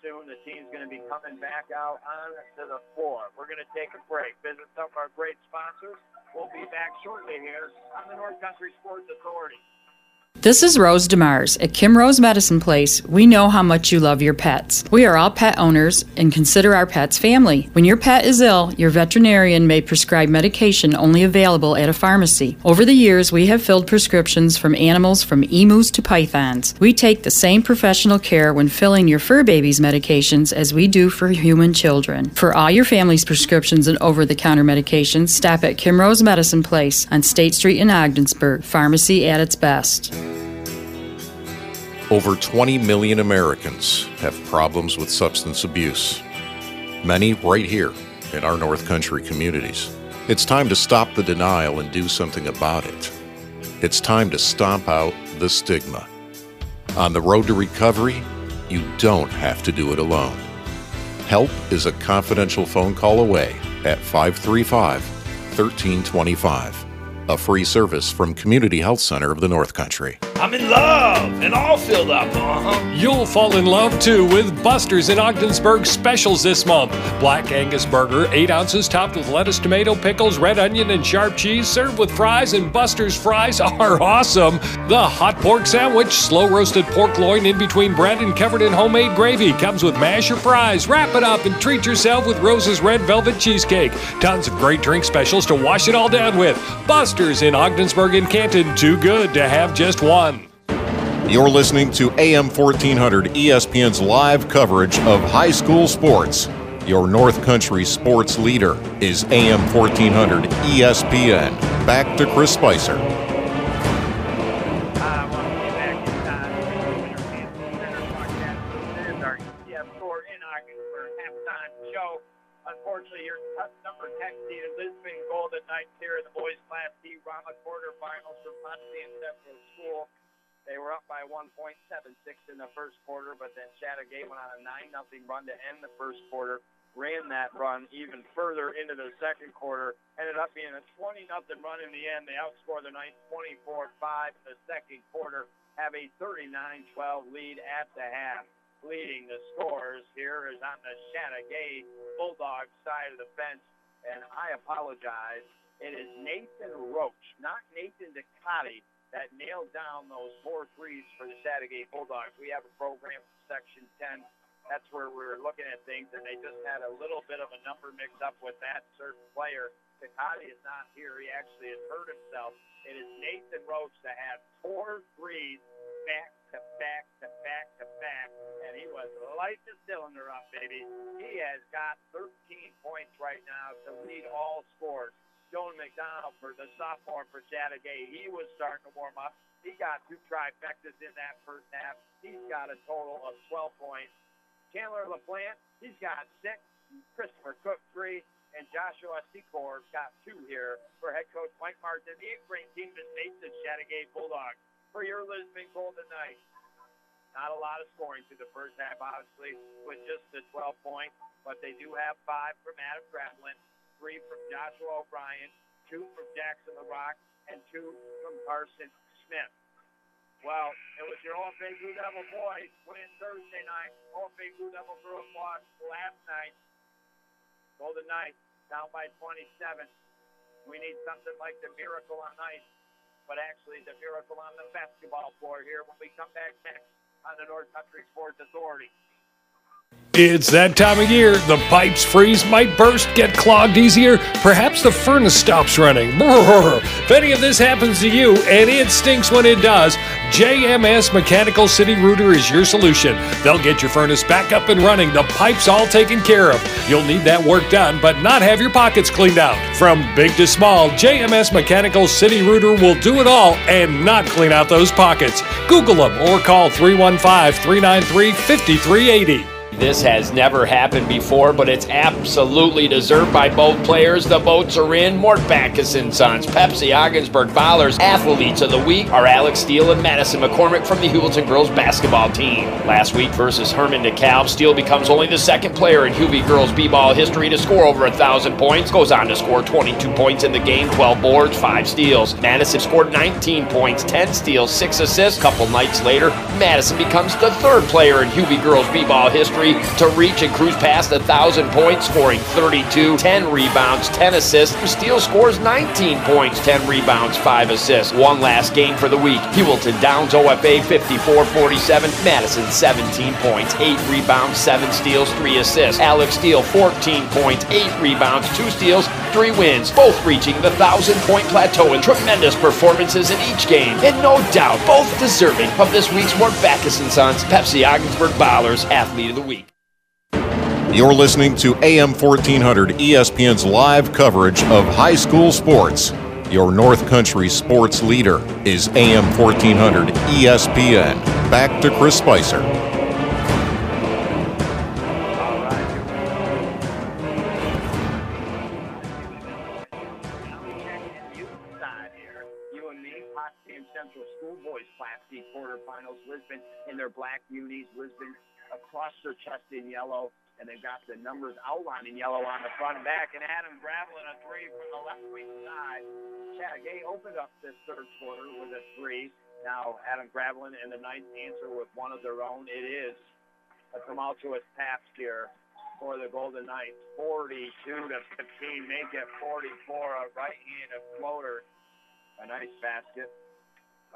soon the team's going to be coming back out onto the floor. We're going to take a break, visit some of our great sponsors. We'll be back shortly here on the North Country Sports Authority. This is Rose DeMars. At Kim Rose Medicine Place, we know how much you love your pets. We are all pet owners and consider our pets family. When your pet is ill, your veterinarian may prescribe medication only available at a pharmacy. Over the years, we have filled prescriptions from animals from emus to pythons. We take the same professional care when filling your fur baby's medications as we do for human children. For all your family's prescriptions and over the counter medications, stop at Kim Rose Medicine Place on State Street in Ogdensburg. Pharmacy at its best. Over 20 million Americans have problems with substance abuse, many right here in our North Country communities. It's time to stop the denial and do something about it. It's time to stomp out the stigma. On the road to recovery, you don't have to do it alone. Help is a confidential phone call away at 535 1325 a free service from Community Health Center of the North Country. I'm in love and all filled up, uh-huh. You'll fall in love too with Buster's in Ogdensburg specials this month. Black Angus burger, 8 ounces topped with lettuce, tomato, pickles, red onion, and sharp cheese, served with fries, and Buster's fries <laughs> are awesome. The hot pork sandwich, slow roasted pork loin in between bread and covered in homemade gravy, comes with mash or fries. Wrap it up and treat yourself with Rose's red velvet cheesecake. Tons of great drink specials to wash it all down with. Buster's in Ogdensburg and Canton, too good to have just one. You're listening to AM 1400 ESPN's live coverage of high school sports. Your North Country sports leader is AM 1400 ESPN. Back to Chris Spicer. 1.76 in the first quarter, but then Chateaugay went on a 9 nothing run to end the first quarter, ran that run even further into the second quarter, ended up being a 20 nothing run in the end. They outscored the Knights 24-5 in the second quarter, have a 39-12 lead at the half. Leading the scores here is on the Chateaugay Bulldogs side of the fence, and I apologize. It is Nathan Roach, not Nathan DeCotti, that nailed down those four threes for the Chateaugay Bulldogs. We have a program section 10. That's where we're looking at things, and they just had a little bit of a number mix up with that certain player. Takati is not here. He actually has hurt himself. It is Nathan Roach that had four threes back to back to back to back, and he was lighting the cylinder up, baby. He has got 13 points right now to lead all scores. Jonah McDonald for the sophomore for Chateaugay, he was starting to warm up. He got two trifectas in that first half. He's got a total of 12 points. Chandler LaPlante, he's got six. Christopher Cook, three. And Joshua Secor got two here for head coach Mike Martin. The eighth-ranked team is based in Chateaugay Bulldogs for your Lisbon Golden Knights. Not a lot of scoring through the first half, obviously, with just the 12 points, but they do have five from Adam Gravelin, three from Joshua O'Brien, two from Jackson LaRock, and two from Carson Smith. Well, it was your OFA Blue Devil boys win Thursday night. All OFA Blue Devil girls lost last night. Golden Knights down by 27. We need something like the miracle on ice but actually the miracle on the basketball floor here when we come back next on the North Country Sports Authority. It's that time of year. The pipes freeze, might burst, get clogged easier. Perhaps the furnace stops running. <laughs> If any of this happens to you, and it stinks when it does, JMS Mechanical City Rooter is your solution. They'll get your furnace back up and running, the pipes all taken care of. You'll need that work done, but not have your pockets cleaned out. From big to small, JMS Mechanical City Rooter will do it all and not clean out those pockets. Google them or call 315 393 5380. This has never happened before, but it's absolutely deserved by both players. The votes are in. Mort Backus and Sons, Pepsi Ogdensburg Ballers, Athletes of the Week are Alex Steele and Madison McCormick from the Heuvelton girls basketball team. Last week versus Hermon DeKalb, Steele becomes only the second player in Huvie girls b-ball history to score over a thousand points. Goes on to score 22 points in the game, 12 boards, 5 steals. Madison scored 19 points, 10 steals, 6 assists. Couple nights later, Madison becomes the third player in Huvie girls b-ball history to reach and cruise past a 1,000 points, scoring 32, 10 rebounds, 10 assists. Steele scores 19 points, 10 rebounds, 5 assists. One last game for the week. Heuvelton Downs OFA 54-47. Madison 17 points, 8 rebounds, 7 steals, 3 assists. Alex Steele 14 points, 8 rebounds, 2 steals, 3 wins, both reaching the 1,000 point plateau in tremendous performances in each game. And no doubt, both deserving of this week's Mort Backus & Sons Pepsi Ogdensburg Ballers Athlete of the Week. You're listening to AM 1400 ESPN's live coverage of high school sports. Your North Country sports leader is AM 1400 ESPN. Back to Chris Spicer. Lisbon in their black unis. Lisbon across their chest in yellow and they've got the numbers outlined in yellow on the front and back. And Adam Gravelin a three from the left wing side. Chateaugay opened up this third quarter with a three. Now Adam Gravelin and the Knights answer with one of their own. It is a tumultuous pass here for the Golden Knights. 42 to 15, make it 44. A right-handed floater. A nice basket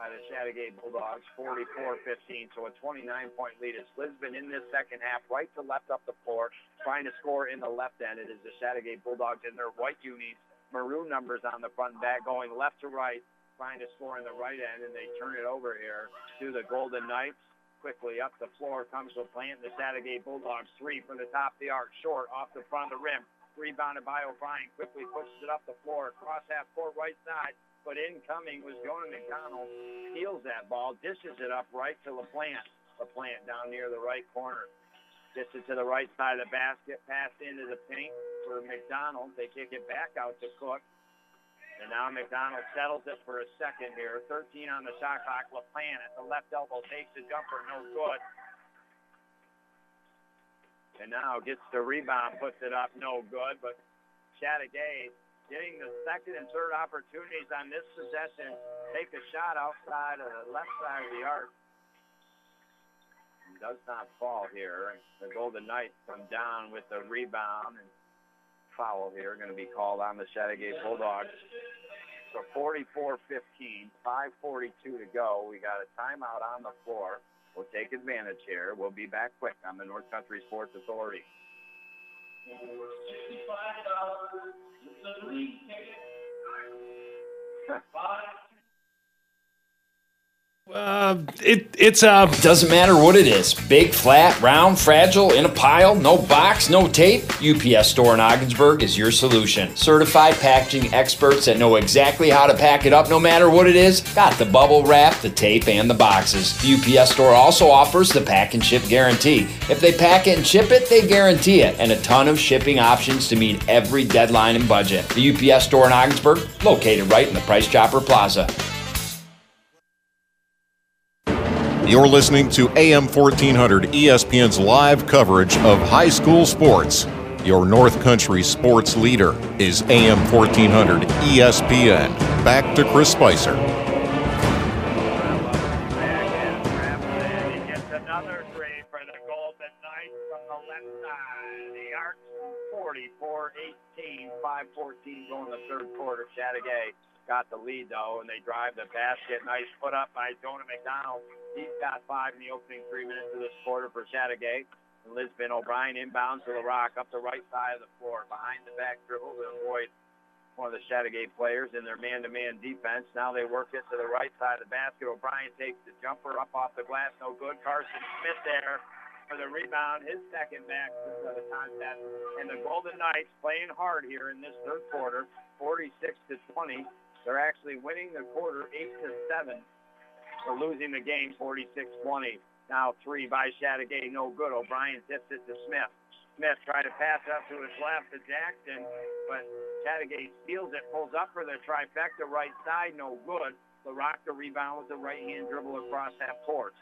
by the Chateaugay Bulldogs, 44-15. So a 29-point lead. It's Lisbon in this second half, right to left up the floor, trying to score in the left end. It is the Chateaugay Bulldogs in their white unis, maroon numbers on the front back, going left to right, trying to score in the right end, and they turn it over here to the Golden Knights. Quickly up the floor comes LaPlante. The Chateaugay Bulldogs three from the top of the arc, short off the front of the rim. Rebounded by O'Brien. Quickly pushes it up the floor, across half court right side but incoming was Jonah McDonald. Steals that ball, dishes it up right to LaPlante. LaPlante down near the right corner. Dishes to the right side of the basket, pass into the paint for McDonald. They kick it back out to Cook. And now McDonald settles it for a second here. 13 on the shot clock. LaPlante at the left elbow takes the jumper, no good. And now gets the rebound, puts it up, no good. But Chateaugay getting the second and third opportunities on this possession. Take a shot outside of the left side of the arc. Does not fall here. The Golden Knights come down with the rebound and foul here going to be called on the Chateaugay Bulldogs. So 44-15, 5:42 to go. We got a timeout on the floor. We'll take advantage here. We'll be back quick on the North Country Sports Authority. $65. It's a league ticket. <laughs> Five uh, it it's uh Doesn't matter what it is big, flat, round, fragile, in a pile, no box, no tape. UPS Store in Ogdensburg is your solution. Certified packaging experts that know exactly how to pack it up no matter what it is. Got the bubble wrap, the tape, and the boxes. The UPS Store also offers the pack and ship guarantee. If they pack it and ship it, they guarantee it. And a ton of shipping options to meet every deadline and budget. The UPS Store in Ogdensburg, located right in the Price Chopper Plaza. You're listening to AM 1400 ESPN's live coverage of high school sports. Your North Country sports leader is AM 1400 ESPN. Back to Chris Spicer. Another three for the Golden Knights from the left side. The Arcs 44-18, 5-14 going the third quarter. Chateaugay got the lead though, and they drive the basket. Nice put up by Jonah McDonald. He's got five in the opening three minutes of this quarter for Chateaugay. And Lisbon O'Brien inbounds to the rock up the right side of the floor. Behind the back dribble to avoid one of the Chateaugay players in their man-to-man defense. Now they work it to the right side of the basket. O'Brien takes the jumper up off the glass. No good. Carson Smith there for the rebound. His second back of the contest. And the Golden Knights playing hard here in this third quarter, 46 to 20. They're actually winning the quarter 8 to 7. We're losing the game 46-20. Now three by Chateaugay, no good. O'Brien tips it to Smith. Smith tried to pass up to his left to Jackson, but Chateaugay steals it, pulls up for the trifecta right side, no good. LaRocca rebound with the right hand dribble across that court.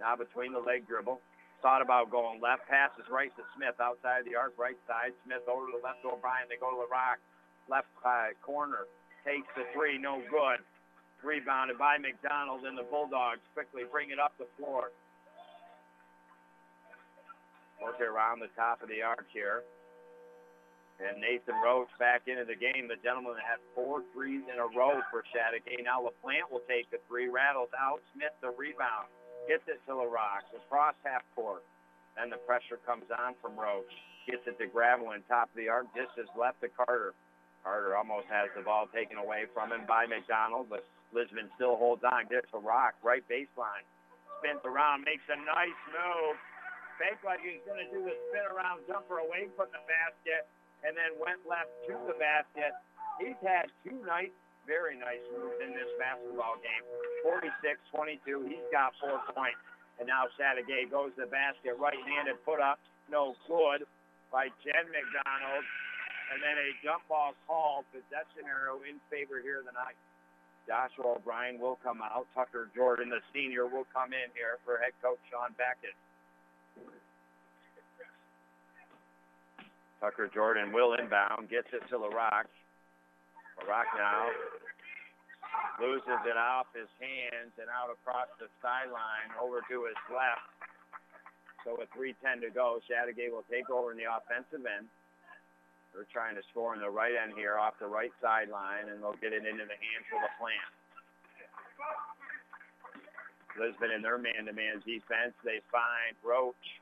Now between the leg dribble. Thought about going left. Passes right to Smith outside the arc, right side. Smith over to the left to O'Brien. They go to the rock. Left uh, corner. Takes the three. No good. Rebounded by McDonald, and the Bulldogs quickly bring it up the floor. Work around the top of the arc here. And Nathan Roach back into the game. The gentleman had four threes in a row for Chateaugay. Now LaPlante will take the three, rattles out. Smith the rebound. Gets it to LaRock. Across half court. Then the pressure comes on from Roach. Gets it to Gravel Gravelin, top of the arc. Just is left to Carter. Carter almost has the ball taken away from him by McDonald, but Lisbon still holds on. Gets a rock, right baseline. Spins around, makes a nice move. Fake like he's going to do the spin around jumper away from the basket, and then went left to the basket. He's had two nice, very nice moves in this basketball game. 46-22. He's got four points. And now Chateaugay goes to the basket, right-handed put up, no good by Jen McDonald. And then a jump ball called, possession arrow in favor here tonight. Joshua O'Brien will come out. Tucker Jordan, the senior, will come in here for head coach Sean Beckett. Tucker Jordan will inbound, gets it to LaRock. LaRock now loses it off his hands and out across the sideline over to his left. So with 3.10 to go, Chateaugay will take over in the offensive end. They're trying to score in the right end here off the right sideline, and they'll get it into the hands of LaPlante. Lisbon in their man-to-man defense. They find Roach.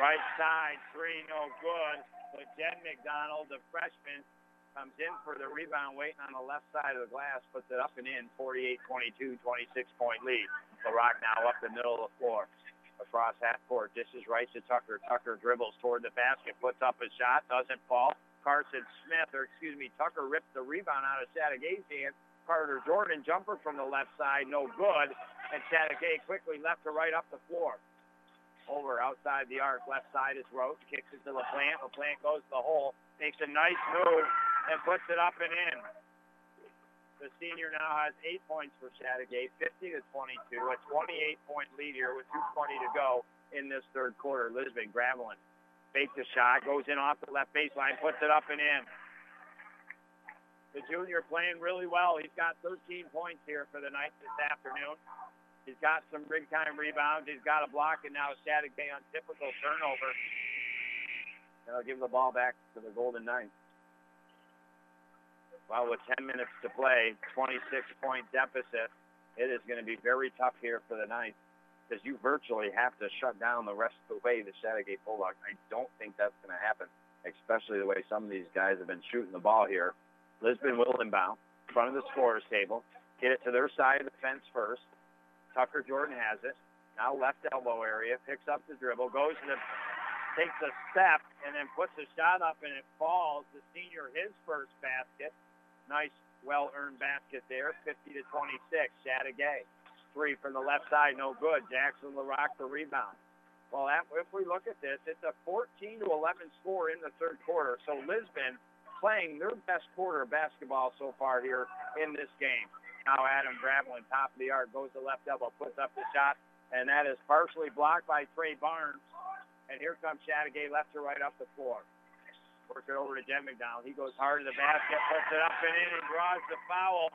Right side, three, no good. But Jen McDonald, the freshman, comes in for the rebound, waiting on the left side of the glass, puts it up and in, 48-22, 26-point lead. LaRock now up the middle of the floor across half court. Is right to Tucker. Tucker dribbles toward the basket, puts up a shot, doesn't fall. Carson Smith, or excuse me, Tucker rips the rebound out of Chateaugay's hand. Carter Jordan jumper from the left side, no good. And Chateaugay quickly left to right up the floor. Over outside the arc, left side is Roach, kicks it to LaPlante. LaPlante goes to the hole, makes a nice move, and puts it up and in. The senior now has eight points for Chateaugay, 50 to 22, a 28-point lead here with 2:20 to go in this third quarter. Lisbon Gravelin fakes the shot, goes in off the left baseline, puts it up and in. The junior playing really well. He's got 13 points here for the night this afternoon. He's got some big time rebounds. He's got a block, and now Chateaugay on typical turnover. And I'll give the ball back to the Golden Knights. Well, with 10 minutes to play, 26 point deficit, it is going to be very tough here for the Knights because you virtually have to shut down the rest of the way the Chateaugay Bulldogs. I don't think that's going to happen, especially the way some of these guys have been shooting the ball here. Lisbon will inbound, front of the scorer's table, get it to their side of the fence first. Tucker Jordan has it. Now left elbow area, picks up the dribble, goes to the, takes a step, and then puts a shot up, and it falls. The senior his first basket. Nice, well-earned basket there, 50 to 26. Chateaugay. Three from the left side, no good. Jackson LaRock the rebound. Well, that, if we look at this, it's a 14 to 11 score in the third quarter. So Lisbon playing their best quarter of basketball so far here in this game. Now Adam Gravelin, top of the arc, goes to left elbow, puts up the shot, and that is partially blocked by Trey Barnes. And here comes Chateaugay left to right up the floor. Work it over to Jen McDonald. He goes hard to the basket, puts it up and in, and draws the foul.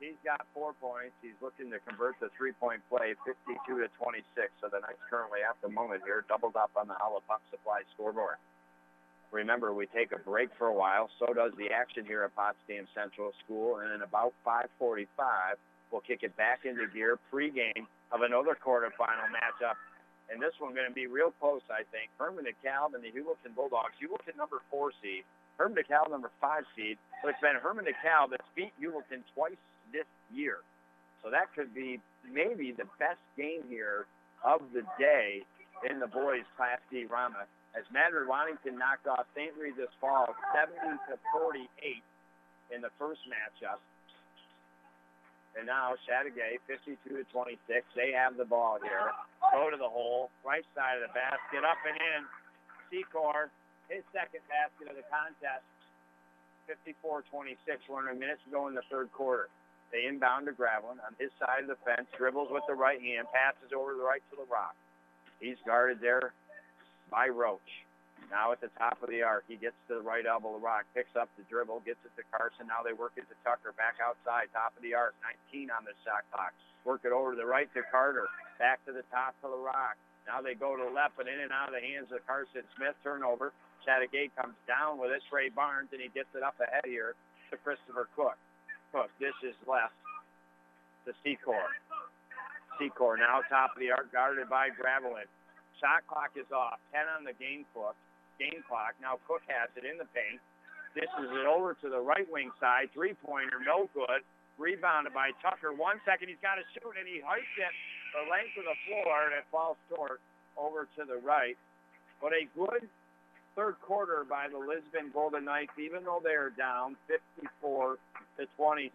He's got four points. He's looking to convert the three-point play, 52 to 26. So the Knights currently at the moment here doubled up on the Howland Pump Supply scoreboard. Remember, we take a break for a while. So does the action here at Potsdam Central School. And in about 5:45, we'll kick it back into gear pregame of another quarterfinal matchup. And this one's going to be real close, I think. Hermon DeKalb and the Heuvelton Bulldogs. Heuvelton number four seed. Hermon DeKalb number five seed. But it's been Hermon DeKalb that's beat Heuvelton twice this year. So that could be maybe the best game here of the day in the boys Class D Rama. As Madrid Waddington knocked off St. Reed this fall 70 to 48 in the first matchup. And now Chateaugay 52 to 26. They have the ball here. Go to the hole, right side of the basket, up and in. Secor, his second basket of the contest. 54-26. We're in a minute to go in the third quarter. They inbound to Gravelin on his side of the fence, dribbles with the right hand, passes over the right to the rock. He's guarded there by Roach. Now at the top of the arc, he gets to the right elbow of the rock, picks up the dribble, gets it to Carson. Now they work it to Tucker, back outside, top of the arc, 19 on the shot clock. Work it over to the right to Carter, back to the top of the rock. Now they go to the left, but in and out of the hands of Carson Smith. Turnover. Chateaugay comes down with it. Trey Barnes, and he gets it up ahead here to Christopher Cook. Cook this is left to Secor. Secor now top of the arc, guarded by Gravelin. Shot clock is off. 10 on the game clock. Game clock. Now Cook has it in the paint. Dishes it over to the right wing side. Three-pointer, no good. Rebounded by Tucker. One second, he's got to shoot, and he hikes it the length of the floor, and it falls short over to the right. But a good third quarter by the Lisbon Golden Knights, even though they're down 54 to 26.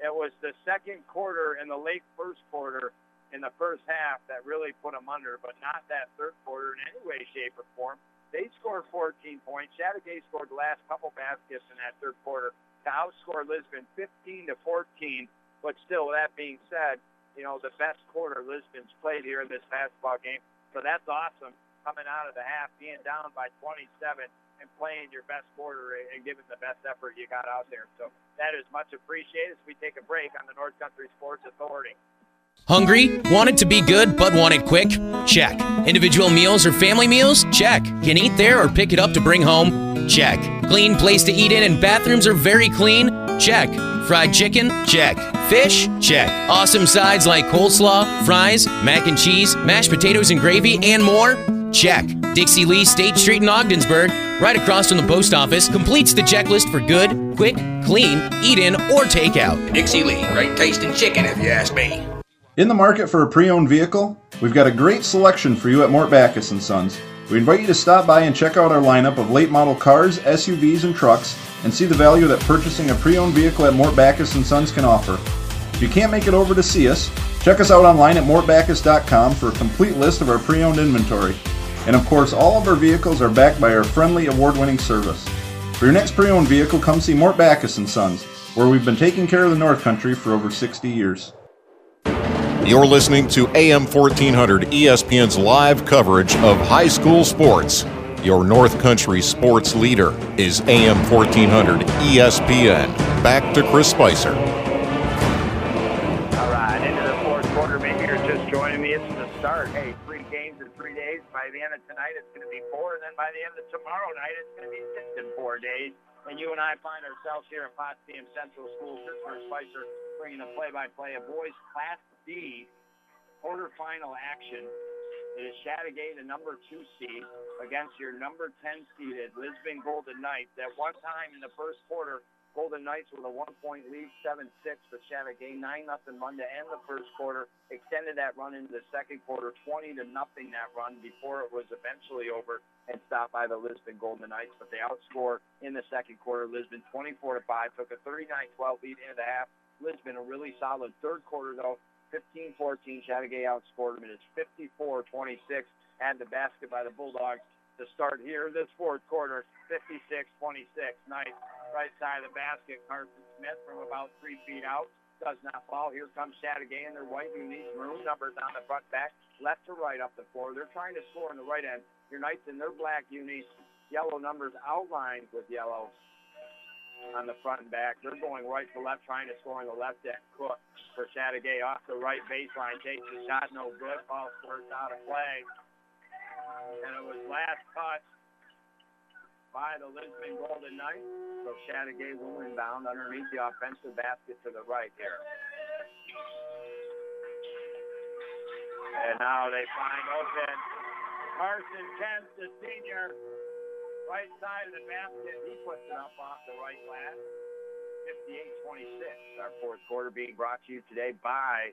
It was the second quarter and the late first quarter in the first half that really put them under, but not that third quarter in any way, shape, or form. They scored 14 points. Chateaugay scored the last couple baskets in that third quarter to outscore Lisbon 15 to 14. But still, that being said, you know, the best quarter Lisbon's played here in this basketball game. So that's awesome coming out of the half, being down by 27 and playing your best quarter and giving the best effort you got out there. So that is much appreciated as we take a break on the North Country Sports Authority. Hungry? Want it to be good but want it quick? Check. Individual meals or family meals? Check. Can eat there or pick it up to bring home? Check. Clean place to eat in and bathrooms are very clean? Check. Fried chicken? Check. Fish? Check. Awesome sides like coleslaw, fries, mac and cheese, mashed potatoes and gravy, and more? Check. Dixie Lee State Street in Ogdensburg, right across from the post office, completes the checklist for good, quick, clean, eat in, or takeout. Dixie Lee, great tasting chicken if you ask me. In the market for a pre-owned vehicle? We've got a great selection for you at Mort Backus & Sons. We invite you to stop by and check out our lineup of late model cars, SUVs, and trucks and see the value that purchasing a pre-owned vehicle at Mort Backus & Sons can offer. If you can't make it over to see us, check us out online at mortbackus.com for a complete list of our pre-owned inventory. And of course, all of our vehicles are backed by our friendly award-winning service. For your next pre-owned vehicle, come see Mort Backus & Sons, where we've been taking care of the North Country for over 60 years. You're listening to AM 1400 ESPN's live coverage of high school sports. Your North Country sports leader is AM 1400 ESPN. Back to Chris Spicer. All right, into the fourth quarter. Maybe you're just joining me. It's the start. Hey, three games in three days. By the end of tonight, it's going to be four, and then by the end of tomorrow night, it's going to be six in four days. And you and I find ourselves here at Potsdam Central School. Pittsburgh Spicer bringing the play-by-play of boys Class D quarterfinal action. It is Chateaugay, the number two seed, against your number 10 seeded Lisbon Golden Knights. At one time in the first quarter, Golden Knights with a one-point lead, 7-6 for Chateaugay, 9-0 run to end the first quarter. Extended that run into the second quarter, 20 to nothing that run before it was eventually over and stopped by the Lisbon Golden Knights. But they outscored in the second quarter. Lisbon 24 to 5, took a 39-12 lead into the half. Lisbon a really solid third quarter though, 15-14. Chateaugay outscored them. It is 54-26. Had the basket by the Bulldogs to start here this fourth quarter. 56-26. Nice right side of the basket. Carson Smith from about three feet out does not fall. Here comes Chateaugay in their white unis, maroon numbers on the front back, left to right up the floor. They're trying to score on the right end. Your Knights in their black unis, yellow numbers outlined with yellow on the front and back. They're going right to left, trying to score on the left end. Cook for Chateaugay off the right baseline, takes the shot, no good. Ball squirts out of play. And it was last touch by the Lisbon Golden Knights. So Chateaugay will inbound underneath the offensive basket to the right here. And now they find open Carson Kent, the senior, right side of the basket. He puts it up off the right glass. 58-26. Our fourth quarter being brought to you today by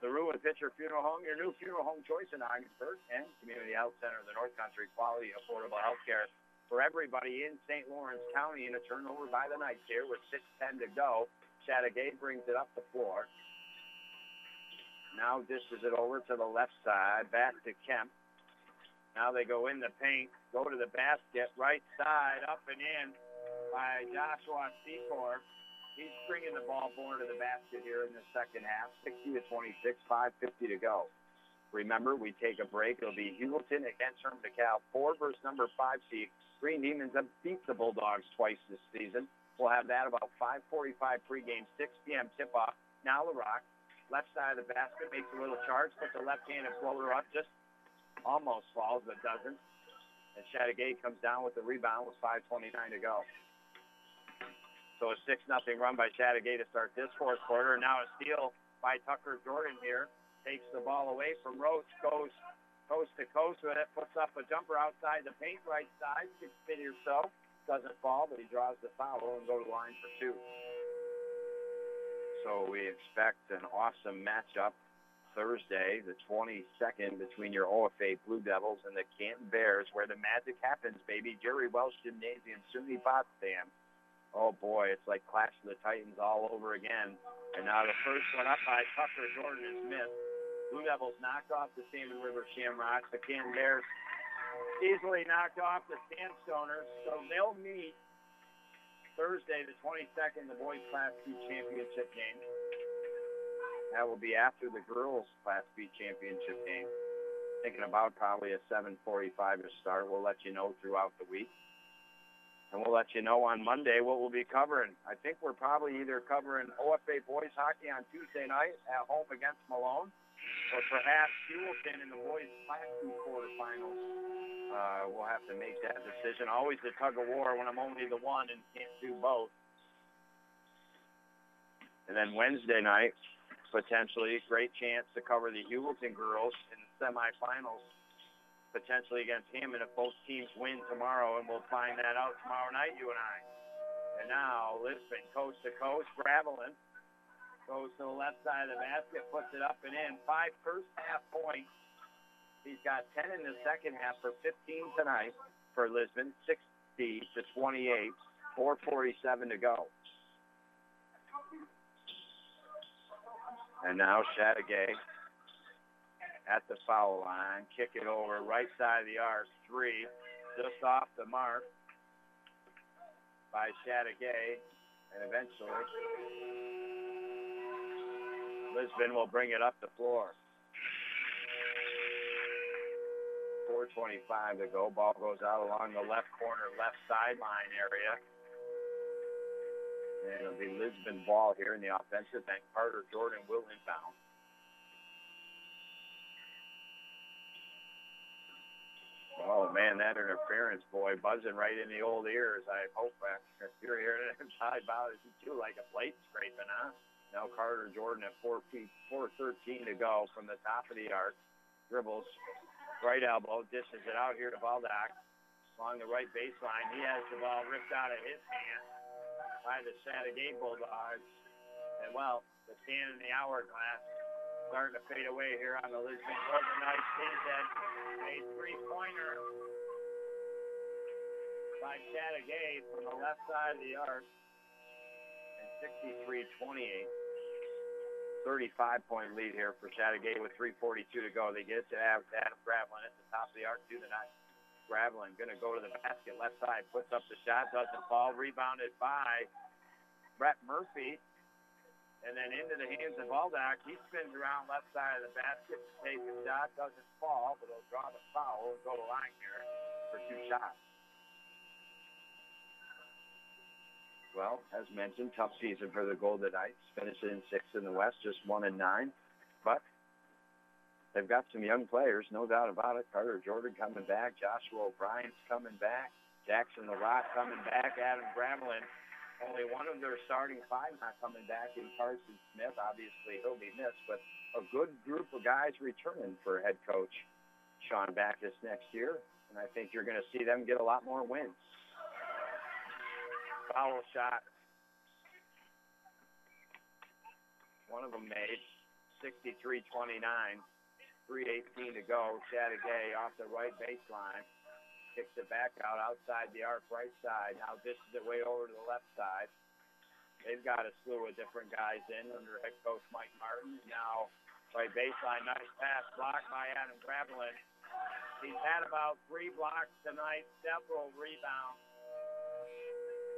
the Ruin Pitcher Funeral Home, your new funeral home choice in Ogdensburg, and Community Health Center of the North Country. Quality, affordable health care for everybody in St. Lawrence County and a turnover by the Knights here with 6.10 to go. Chateaugay brings it up the floor. Now dishes it over to the left side, back to Kemp. Now they go in the paint, go to the basket, right side, up and in by Joshua Secor. He's bringing the ball more to the basket here in the second half, 60 to 26, 5.50 to go. Remember, we take a break. It'll be Heuvelton against Herm DeKalb, four versus number five seed. Green Demons have beat the Bulldogs twice this season. We'll have that about 5:45 pregame, 6 p.m. tip-off. Now LaRock, left side of the basket, makes a little charge, puts a left-handed floater up, just almost falls, but doesn't. And Chateaugay comes down with the rebound with 5.29 to go. So a 6 nothing run by Chateaugay to start this fourth quarter. Now a steal by Tucker Jordan here. Takes the ball away from Roach, goes coast to coast with it, puts up a jumper outside the paint right side, six feet or so. Doesn't fall, but he draws the foul and go to the line for two. So we expect an awesome matchup Thursday, the 22nd, between your OFA Blue Devils and the Canton Bears, where the magic happens, baby. Jerry Welsh Gymnasium, SUNY Potsdam. Oh boy, it's like Clash of the Titans all over again. And now the first one up by Tucker Jordan is missed. Blue Devils knocked off the Salmon River Shamrocks. The Canton Bears easily knocked off the Sandstoners. So they'll meet Thursday, the 22nd, the boys Class B championship game. That will be after the girls Class B championship game. Thinking about probably a 7:45 to start. We'll let you know throughout the week, and we'll let you know on Monday what we'll be covering. I think we're probably either covering OFA boys hockey on Tuesday night at home against Malone, or perhaps Heuvelton in the boys Class B quarterfinals. Uh, we'll have to make that decision. Always the tug of war when I'm only the one and can't do both. And then Wednesday night, potentially great chance to cover the Heuvelton girls in the semifinals, potentially against Hammond if both teams win tomorrow, and we'll find that out tomorrow night, you and I. And now Lisbon, coast to coast, Gravelin goes to the left side of the basket, puts it up and in. Five first half points. He's got 10 in the second half for 15 tonight for Lisbon, 60 to 28, 447 to go. And now Chateaugay at the foul line. Kick it over right side of the arc. Three just off the mark by Chateaugay. And eventually Lisbon will bring it up the floor. 4.25 to go. Ball goes out along the left corner, left sideline area the Lisbon ball here in the offensive end. Carter Jordan will inbound. Oh man, that interference, boy, buzzing right in the old ears. I hope uh, if you're hearing it inside, bothers you too, like a plate scraping, huh? Now Carter Jordan at 14, 4:13 to go from the top of the arc, dribbles, right elbow, dishes it out here to Baldock along the right baseline. He has the ball ripped out of his hand by the Chateaugay Bulldogs. And well, the stand in the hourglass starting to fade away here on the Lisbon Golden Knights. Kinzet, a three-pointer by Chateaugay from the left side of the arc. And 63-28. 35-point lead here for Chateaugay with 3.42 to go. They get it to Adam Gravelin at the top of the arc through the night. Gravelin going to go to the basket, left side, puts up the shot, doesn't fall, rebounded by Brett Murphy. And then into the hands of Baldock. He spins around left side of the basket, takes a shot, doesn't fall, but he'll draw the foul and go to line here for two shots. Well, as mentioned, tough season for the Golden Knights. Finishing in sixth in the West, just one and nine. They've got some young players, no doubt about it. Carter Jordan coming back, Joshua O'Brien's coming back, Jackson LaRock coming back, Adam Gravelin. Only one of their starting five not coming back in Carson Smith. Obviously, he'll be missed, but a good group of guys returning for head coach Sean Backus next year. And I think you're going to see them get a lot more wins foul shot. One of them made 63-29. 3.18 to go. Chateaugay off the right baseline. Kicks it back out outside the arc right side. Now dishes it way over to the left side. They've got a slew of different guys in under head coach Mike Martin. Now right baseline. Nice pass blocked by Adam Gravelin. He's had about three blocks tonight, several rebounds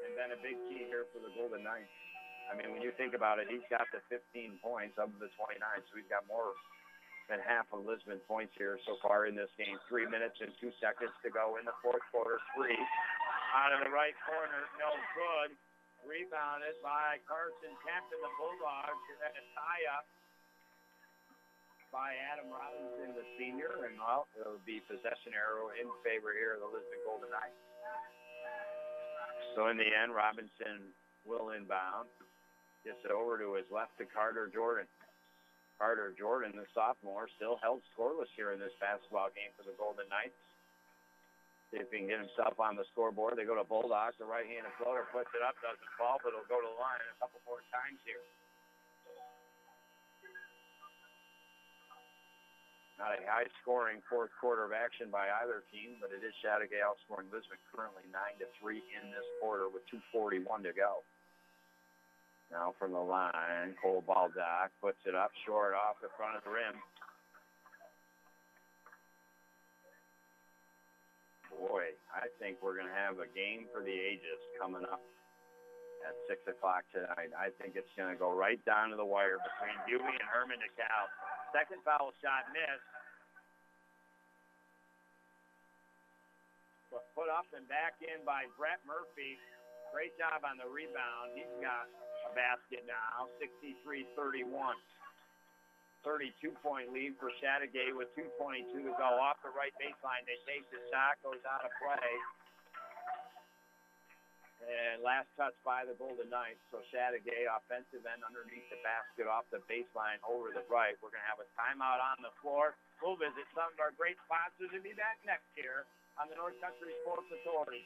and then a big key here for the Golden Knights. I mean, when you think about it, he's got the 15 points of the 29, so he's got more than half of Lisbon points here so far in this game. Three minutes and two seconds to go in the fourth quarter. Three out of the right corner, no good. Rebounded by Carson Kemp and the Bulldogs, and then a tie-up by Adam Robinson, the senior, and well, it'll be possession arrow in favor here of the Lisbon Golden Knights. So in the end, Robinson will inbound. Gets it over to his left to Carter Jordan. Carter Jordan, the sophomore, still held scoreless here in this basketball game for the Golden Knights. See if he can get himself on the scoreboard. They go to Baldock. The right-handed floater puts it up, doesn't fall, but it'll go to the line a couple more times here. Not a high-scoring fourth quarter of action by either team, but it is Chateaugay outscoring Lisbon currently 9 to 3 in this quarter with 2.41 to go. Now from the line, Cole Baldock puts it up short off the front of the rim. Boy, I think we're going to have a game for the ages coming up at 6 o'clock tonight. I think it's going to go right down to the wire between Dewey and Hermon DeKalb. Second foul shot missed. But put up and back in by Brett Murphy. Great job on the rebound. He's got basket now, 63-31. 32-point lead for Chateaugay with 2.22 to go. Off the right baseline, they take the shot, goes out of play. And last touch by the Golden Knights. So Chateaugay offensive end underneath the basket off the baseline over the right. We're going to have a timeout on the floor. We'll visit some of our great sponsors and be back next year on the North Country Sports Authority.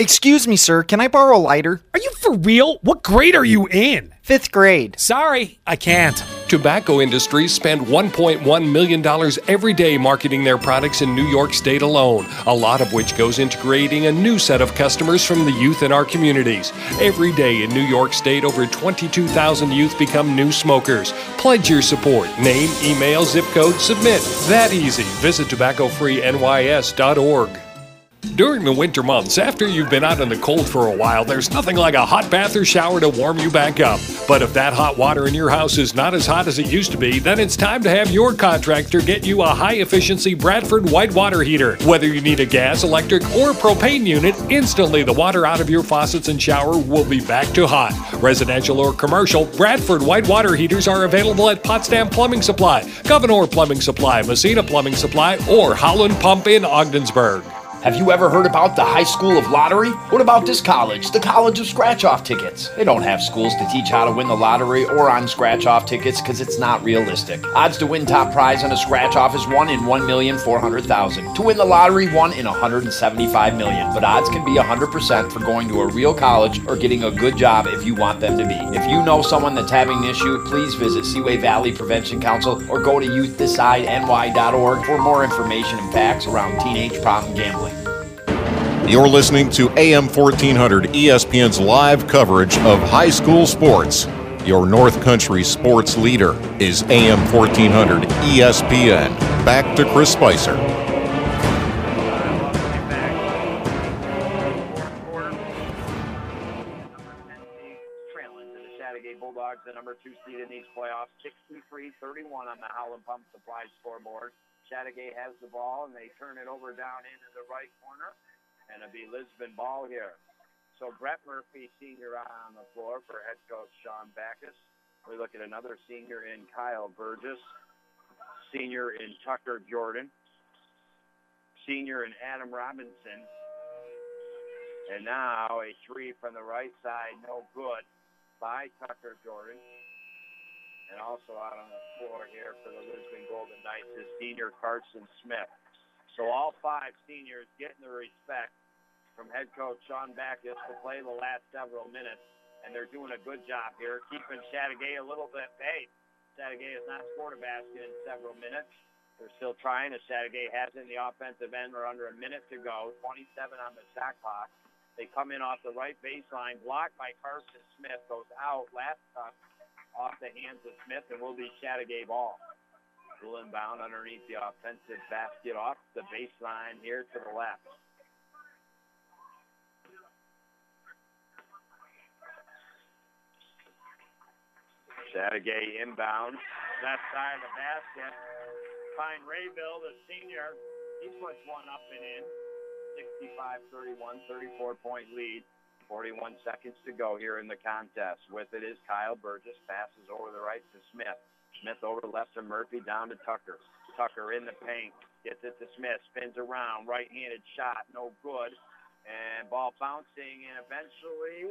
Excuse me, sir. Can I borrow a lighter? Are you for real? What grade are you in? Fifth grade. Sorry, I can't. Tobacco industries spend $1.1 million every day marketing their products in New York State alone, a lot of which goes into creating a new set of customers from the youth in our communities. Every day in New York State, over 22,000 youth become new smokers. Pledge your support. Name, email, zip code, submit. That easy. Visit tobaccofreenys.org. During the winter months, after you've been out in the cold for a while, there's nothing like a hot bath or shower to warm you back up. But if that hot water in your house is not as hot as it used to be, then it's time to have your contractor get you a high efficiency Bradford white water heater. Whether you need a gas, electric, or propane unit, instantly the water out of your faucets and shower will be back to hot. Residential or commercial, Bradford white water heaters are available at Potsdam Plumbing Supply, Gouverneur Plumbing Supply, Massena Plumbing Supply, or Howland Pump in Ogdensburg. Have you ever heard about the High School of Lottery? What about this college, the College of Scratch Off Tickets? They don't have schools to teach how to win the lottery or on scratch off tickets because it's not realistic. Odds to win top prize on a scratch off is 1 in 1,400,000. To win the lottery, 1 in 175 million. But odds can be 100% for going to a real college or getting a good job if you want them to be. If you know someone that's having an issue, please visit Seaway Valley Prevention Council or go to youthdecideNY.org for more information and facts around teenage problem gambling. You're listening to AM 1400 ESPN's live coverage of high school sports. Your North Country sports leader is AM 1400 ESPN. Back to Chris Spicer. Bulldogs, the number two seed in these playoffs, 63-31 on the Howland Pump Supply scoreboard. Chateaugay has the ball, and they turn it over down into the right corner, and it'll be Lisbon ball here. So Brett Murphy, senior on the floor for head coach Sean Backus. We look at another senior in Kyle Burgess, senior in Tucker Jordan, senior in Adam Robinson, and now a three from the right side, no good by Tucker Jordan. And also out on the floor here for the Lisbon Golden Knights is senior Carson Smith. So all five seniors getting the respect from head coach Sean Backus to play the last several minutes. And they're doing a good job here, keeping Chateaugay a little bit paid. Chateaugay has not scored a basket in several minutes. They're still trying as Chateaugay has in the offensive end. We're under a minute to go, 27 on the shot clock. They come in off the right baseline, blocked by Carson Smith, goes out, last touch off the hands of Smith, and will be Chateaugay ball. Will inbound underneath the offensive basket off the baseline here to the left. Chateaugay inbound, left side of the basket. Find Rayville, the senior. He puts one up and in. 65-31, 34-point lead. 41 seconds to go here in the contest. With it is Kyle Burgess. Passes over the right to Smith. Smith over left to Murphy, down to Tucker. Tucker in the paint. Gets it to Smith. Spins around. Right-handed shot. No good. And ball bouncing and eventually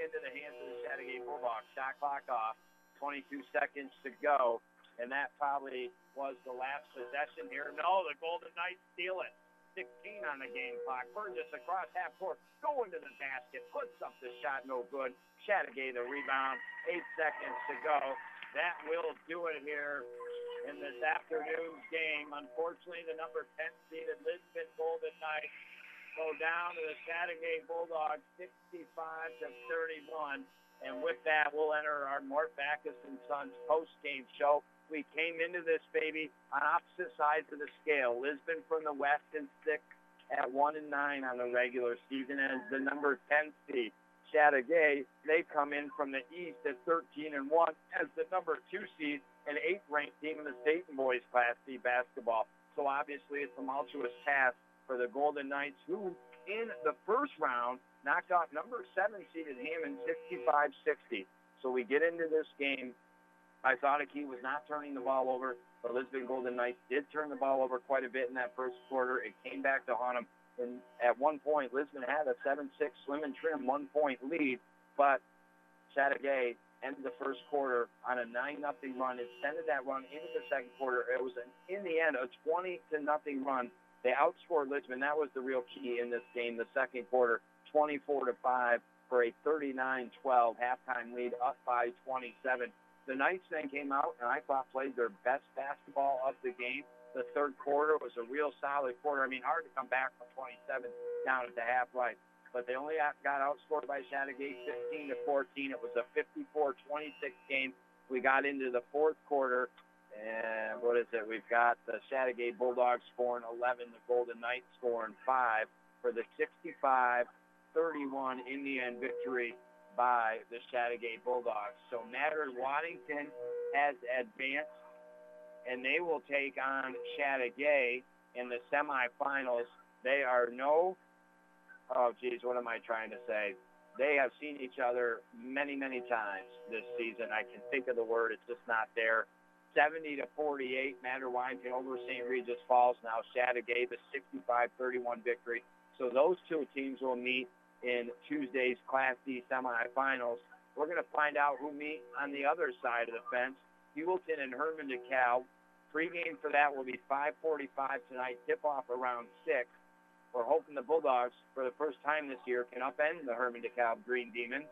into the hands of the Chateaugay Bulldogs. Shot clock off. 22 seconds to go. And that probably was the last possession here. No, the Golden Knights steal it. 16 on the game clock. Burgess across half court, going to the basket, puts up the shot, no good. Chateaugay the rebound, eight seconds to go. That will do it here in this afternoon's game. Unfortunately, the number 10 seeded Lisbon Golden Knights go down to the Chateaugay Bulldogs 65 to 31. And with that, we'll enter our Mort Backus and Sons post-game show we came into this baby on opposite sides of the scale. Lisbon from the west and six at one and nine on the regular season as the number 10 seed. Chateaugay, they come in from the east at 13 and one as the number two seed and eighth ranked team in the state and boys Class C basketball. So obviously it's a tumultuous task for the Golden Knights who in the first round knocked off number seven seeded Hammond 65-60. So we get into this game I thought he was not turning the ball over. The Lisbon Golden Knights did turn the ball over quite a bit in that first quarter. It came back to haunt them. And at one point, Lisbon had a 7-6 slim and trim one-point lead, but Chateaugay ended the first quarter on a 9 nothing run, extended that run into the second quarter. It was, an, in the end, a 20 to nothing run. They outscored Lisbon. That was the real key in this game, the second quarter, 24 to 5 for a 39-12 halftime lead, up by 27. The Knights then came out and I thought played their best basketball of the game. The third quarter was a real solid quarter. I mean, hard to come back from 27 down at the half right. But they only got outscored by Chateaugay 15 to 14. It was a 54-26 game. We got into the fourth quarter, and what is it? We've got the Chateaugay Bulldogs scoring 11, the Golden Knights scoring five. for the 65 31 Indian victory by the Chateaugay Bulldogs. So Madrid Waddington has advanced, and they will take on Chateaugay in the semifinals. They are no, oh geez, what am I trying to say? They have seen each other many, many times this season. I can think of the word, it's just not there. 70 to 48, Madrid Waddington over St. Regis Falls. Now Chateaugay, the 65-31 victory. So those two teams will meet in Tuesday's Class D semifinals. We're going to find out who meet on the other side of the fence. Heuvelton and Hermon DeKalb. Pre-game for that will be 5:45 tonight. Tip-off around six. We're hoping the Bulldogs, for the first time this year, can upend the Hermon DeKalb Green Demons.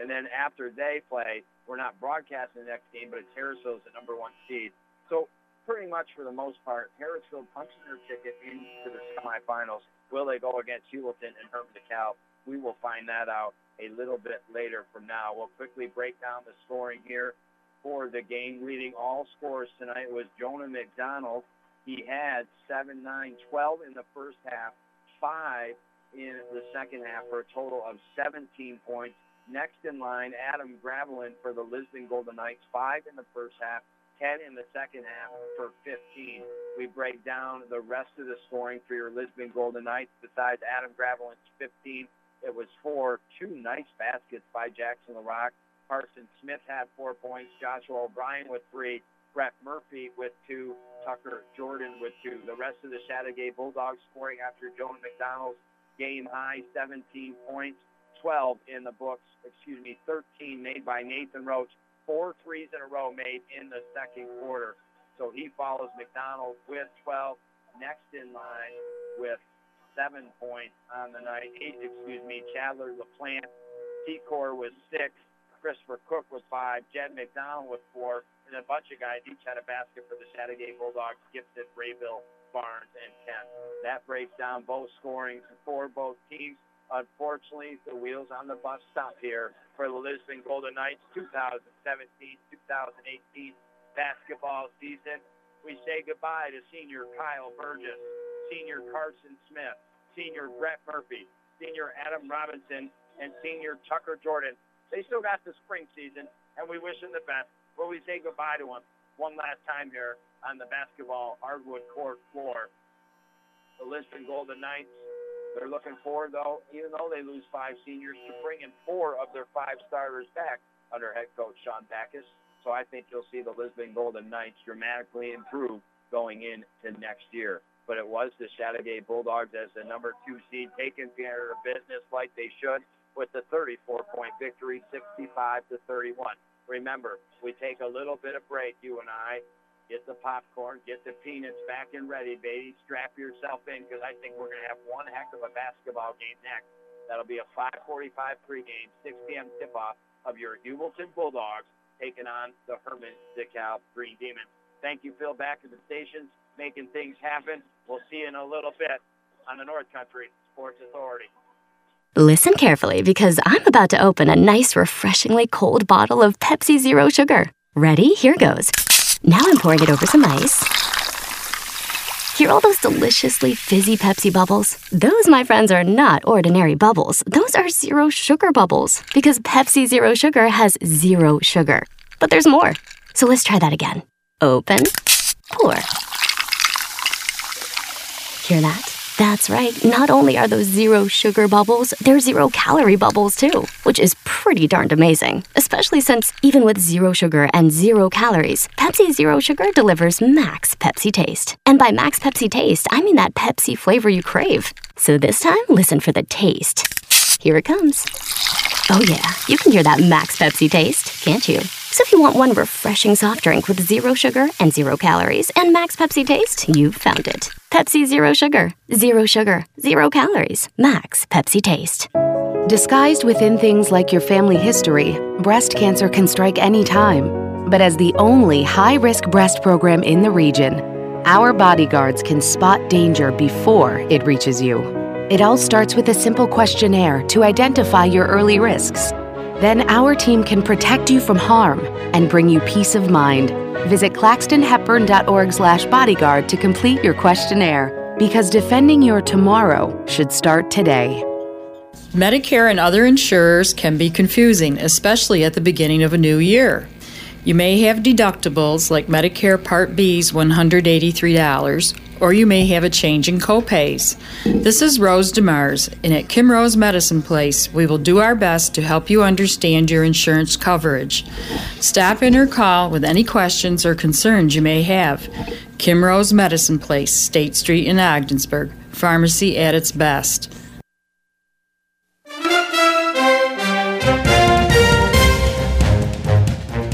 And then after they play, we're not broadcasting the next game, but it's Harrisville's the number one seed. So pretty much for the most part, Harrisville punching their ticket into the semifinals. Will they go against Heuvelton and Hermon DeKalb? We will find that out a little bit later from now. We'll quickly break down the scoring here for the game. Leading all scores tonight was Jonah McDonald. He had 7, 9, 12 in the first half, 5 in the second half for a total of 17 points. Next in line, Adam Gravelin for the Lisbon Golden Knights, 5 in the first half, 10 in the second half for 15. We break down the rest of the scoring for your Lisbon Golden Knights. Besides Adam Gravelin's 15, it was four, two nice baskets by Jackson LaRock. Carson Smith had four points. Joshua O'Brien with three. Brett Murphy with two. Tucker Jordan with two. The rest of the Chateaugay Bulldogs scoring after Jonah McDonald's game high 17 points. 12 in the books, excuse me, 13 made by Nathan Roach. Four threes in a row made in the second quarter. So he follows McDonald with 12. Next in line with seven points on the night. Eight, excuse me, Chandler LaPlante. Secor was six. Christopher Cook was five. Jed McDonald with four. And a bunch of guys each had a basket for the Chateaugay Bulldogs, Gibson, Rayville, Barnes, and Kent. That breaks down both scorings for both teams. Unfortunately, the wheels on the bus stop here for the Lisbon Golden Knights 2017-2018 basketball season. We say goodbye to senior Kyle Burgess, senior Carson Smith, senior Brett Murphy, senior Adam Robinson, and senior Tucker Jordan. They still got the spring season, and we wish them the best. But we say goodbye to them one last time here on the basketball hardwood court floor. The Lisbon Golden Knights they're looking forward, though, even though they lose five seniors, to bringing four of their five starters back under head coach Sean Backus. So I think you'll see the Lisbon Golden Knights dramatically improve going into next year. But it was the Chateaugay Bulldogs as the number two seed taking care of business like they should with the 34-point victory, 65 to 31. Remember, we take a little bit of break, you and I, Get the popcorn, get the peanuts back and ready, baby. Strap yourself in because I think we're going to have one heck of a basketball game next. That'll be a 5:45 pregame, 6 p.m. tip-off of your Heuvelton Bulldogs taking on the Hermon DeKalb Green Demons. Thank you, Phil, back at the stations, making things happen. We'll see you in a little bit on the North Country Sports Authority. Listen carefully because I'm about to open a nice, refreshingly cold bottle of Pepsi Zero Sugar. Ready? Here goes. Now I'm pouring it over some ice. Hear all those deliciously fizzy Pepsi bubbles? Those, my friends, are not ordinary bubbles. Those are zero sugar bubbles because Pepsi Zero Sugar has zero sugar. But there's more. So let's try that again. Open, pour. Hear that? That's right. Not only are those zero sugar bubbles, they're zero calorie bubbles too, which is pretty darned amazing. Especially since even with zero sugar and zero calories, Pepsi Zero Sugar delivers max Pepsi taste. And by max Pepsi taste, I mean that Pepsi flavor you crave. So this time, listen for the taste. Here it comes. Oh yeah, you can hear that max Pepsi taste, can't you? So if you want one refreshing soft drink with zero sugar and zero calories and max Pepsi taste, you've found it. Pepsi Zero Sugar. Zero sugar, zero calories, max Pepsi taste. Disguised within things like your family history, breast cancer can strike any time. But as the only high risk breast program in the region, our bodyguards can spot danger before it reaches you. It all starts with a simple questionnaire to identify your early risks. Then our team can protect you from harm and bring you peace of mind. Visit claxtonhepburn.org slash bodyguard to complete your questionnaire. Because defending your tomorrow should start today. Medicare and other insurers can be confusing, especially at the beginning of a new year. You may have deductibles like Medicare Part B's $183, or you may have a change in copays. This is Rose DeMars, and at Kim Rose Medicine Place, we will do our best to help you understand your insurance coverage. Stop in or call with any questions or concerns you may have. Kim Rose Medicine Place, State Street in Ogdensburg. Pharmacy at its best.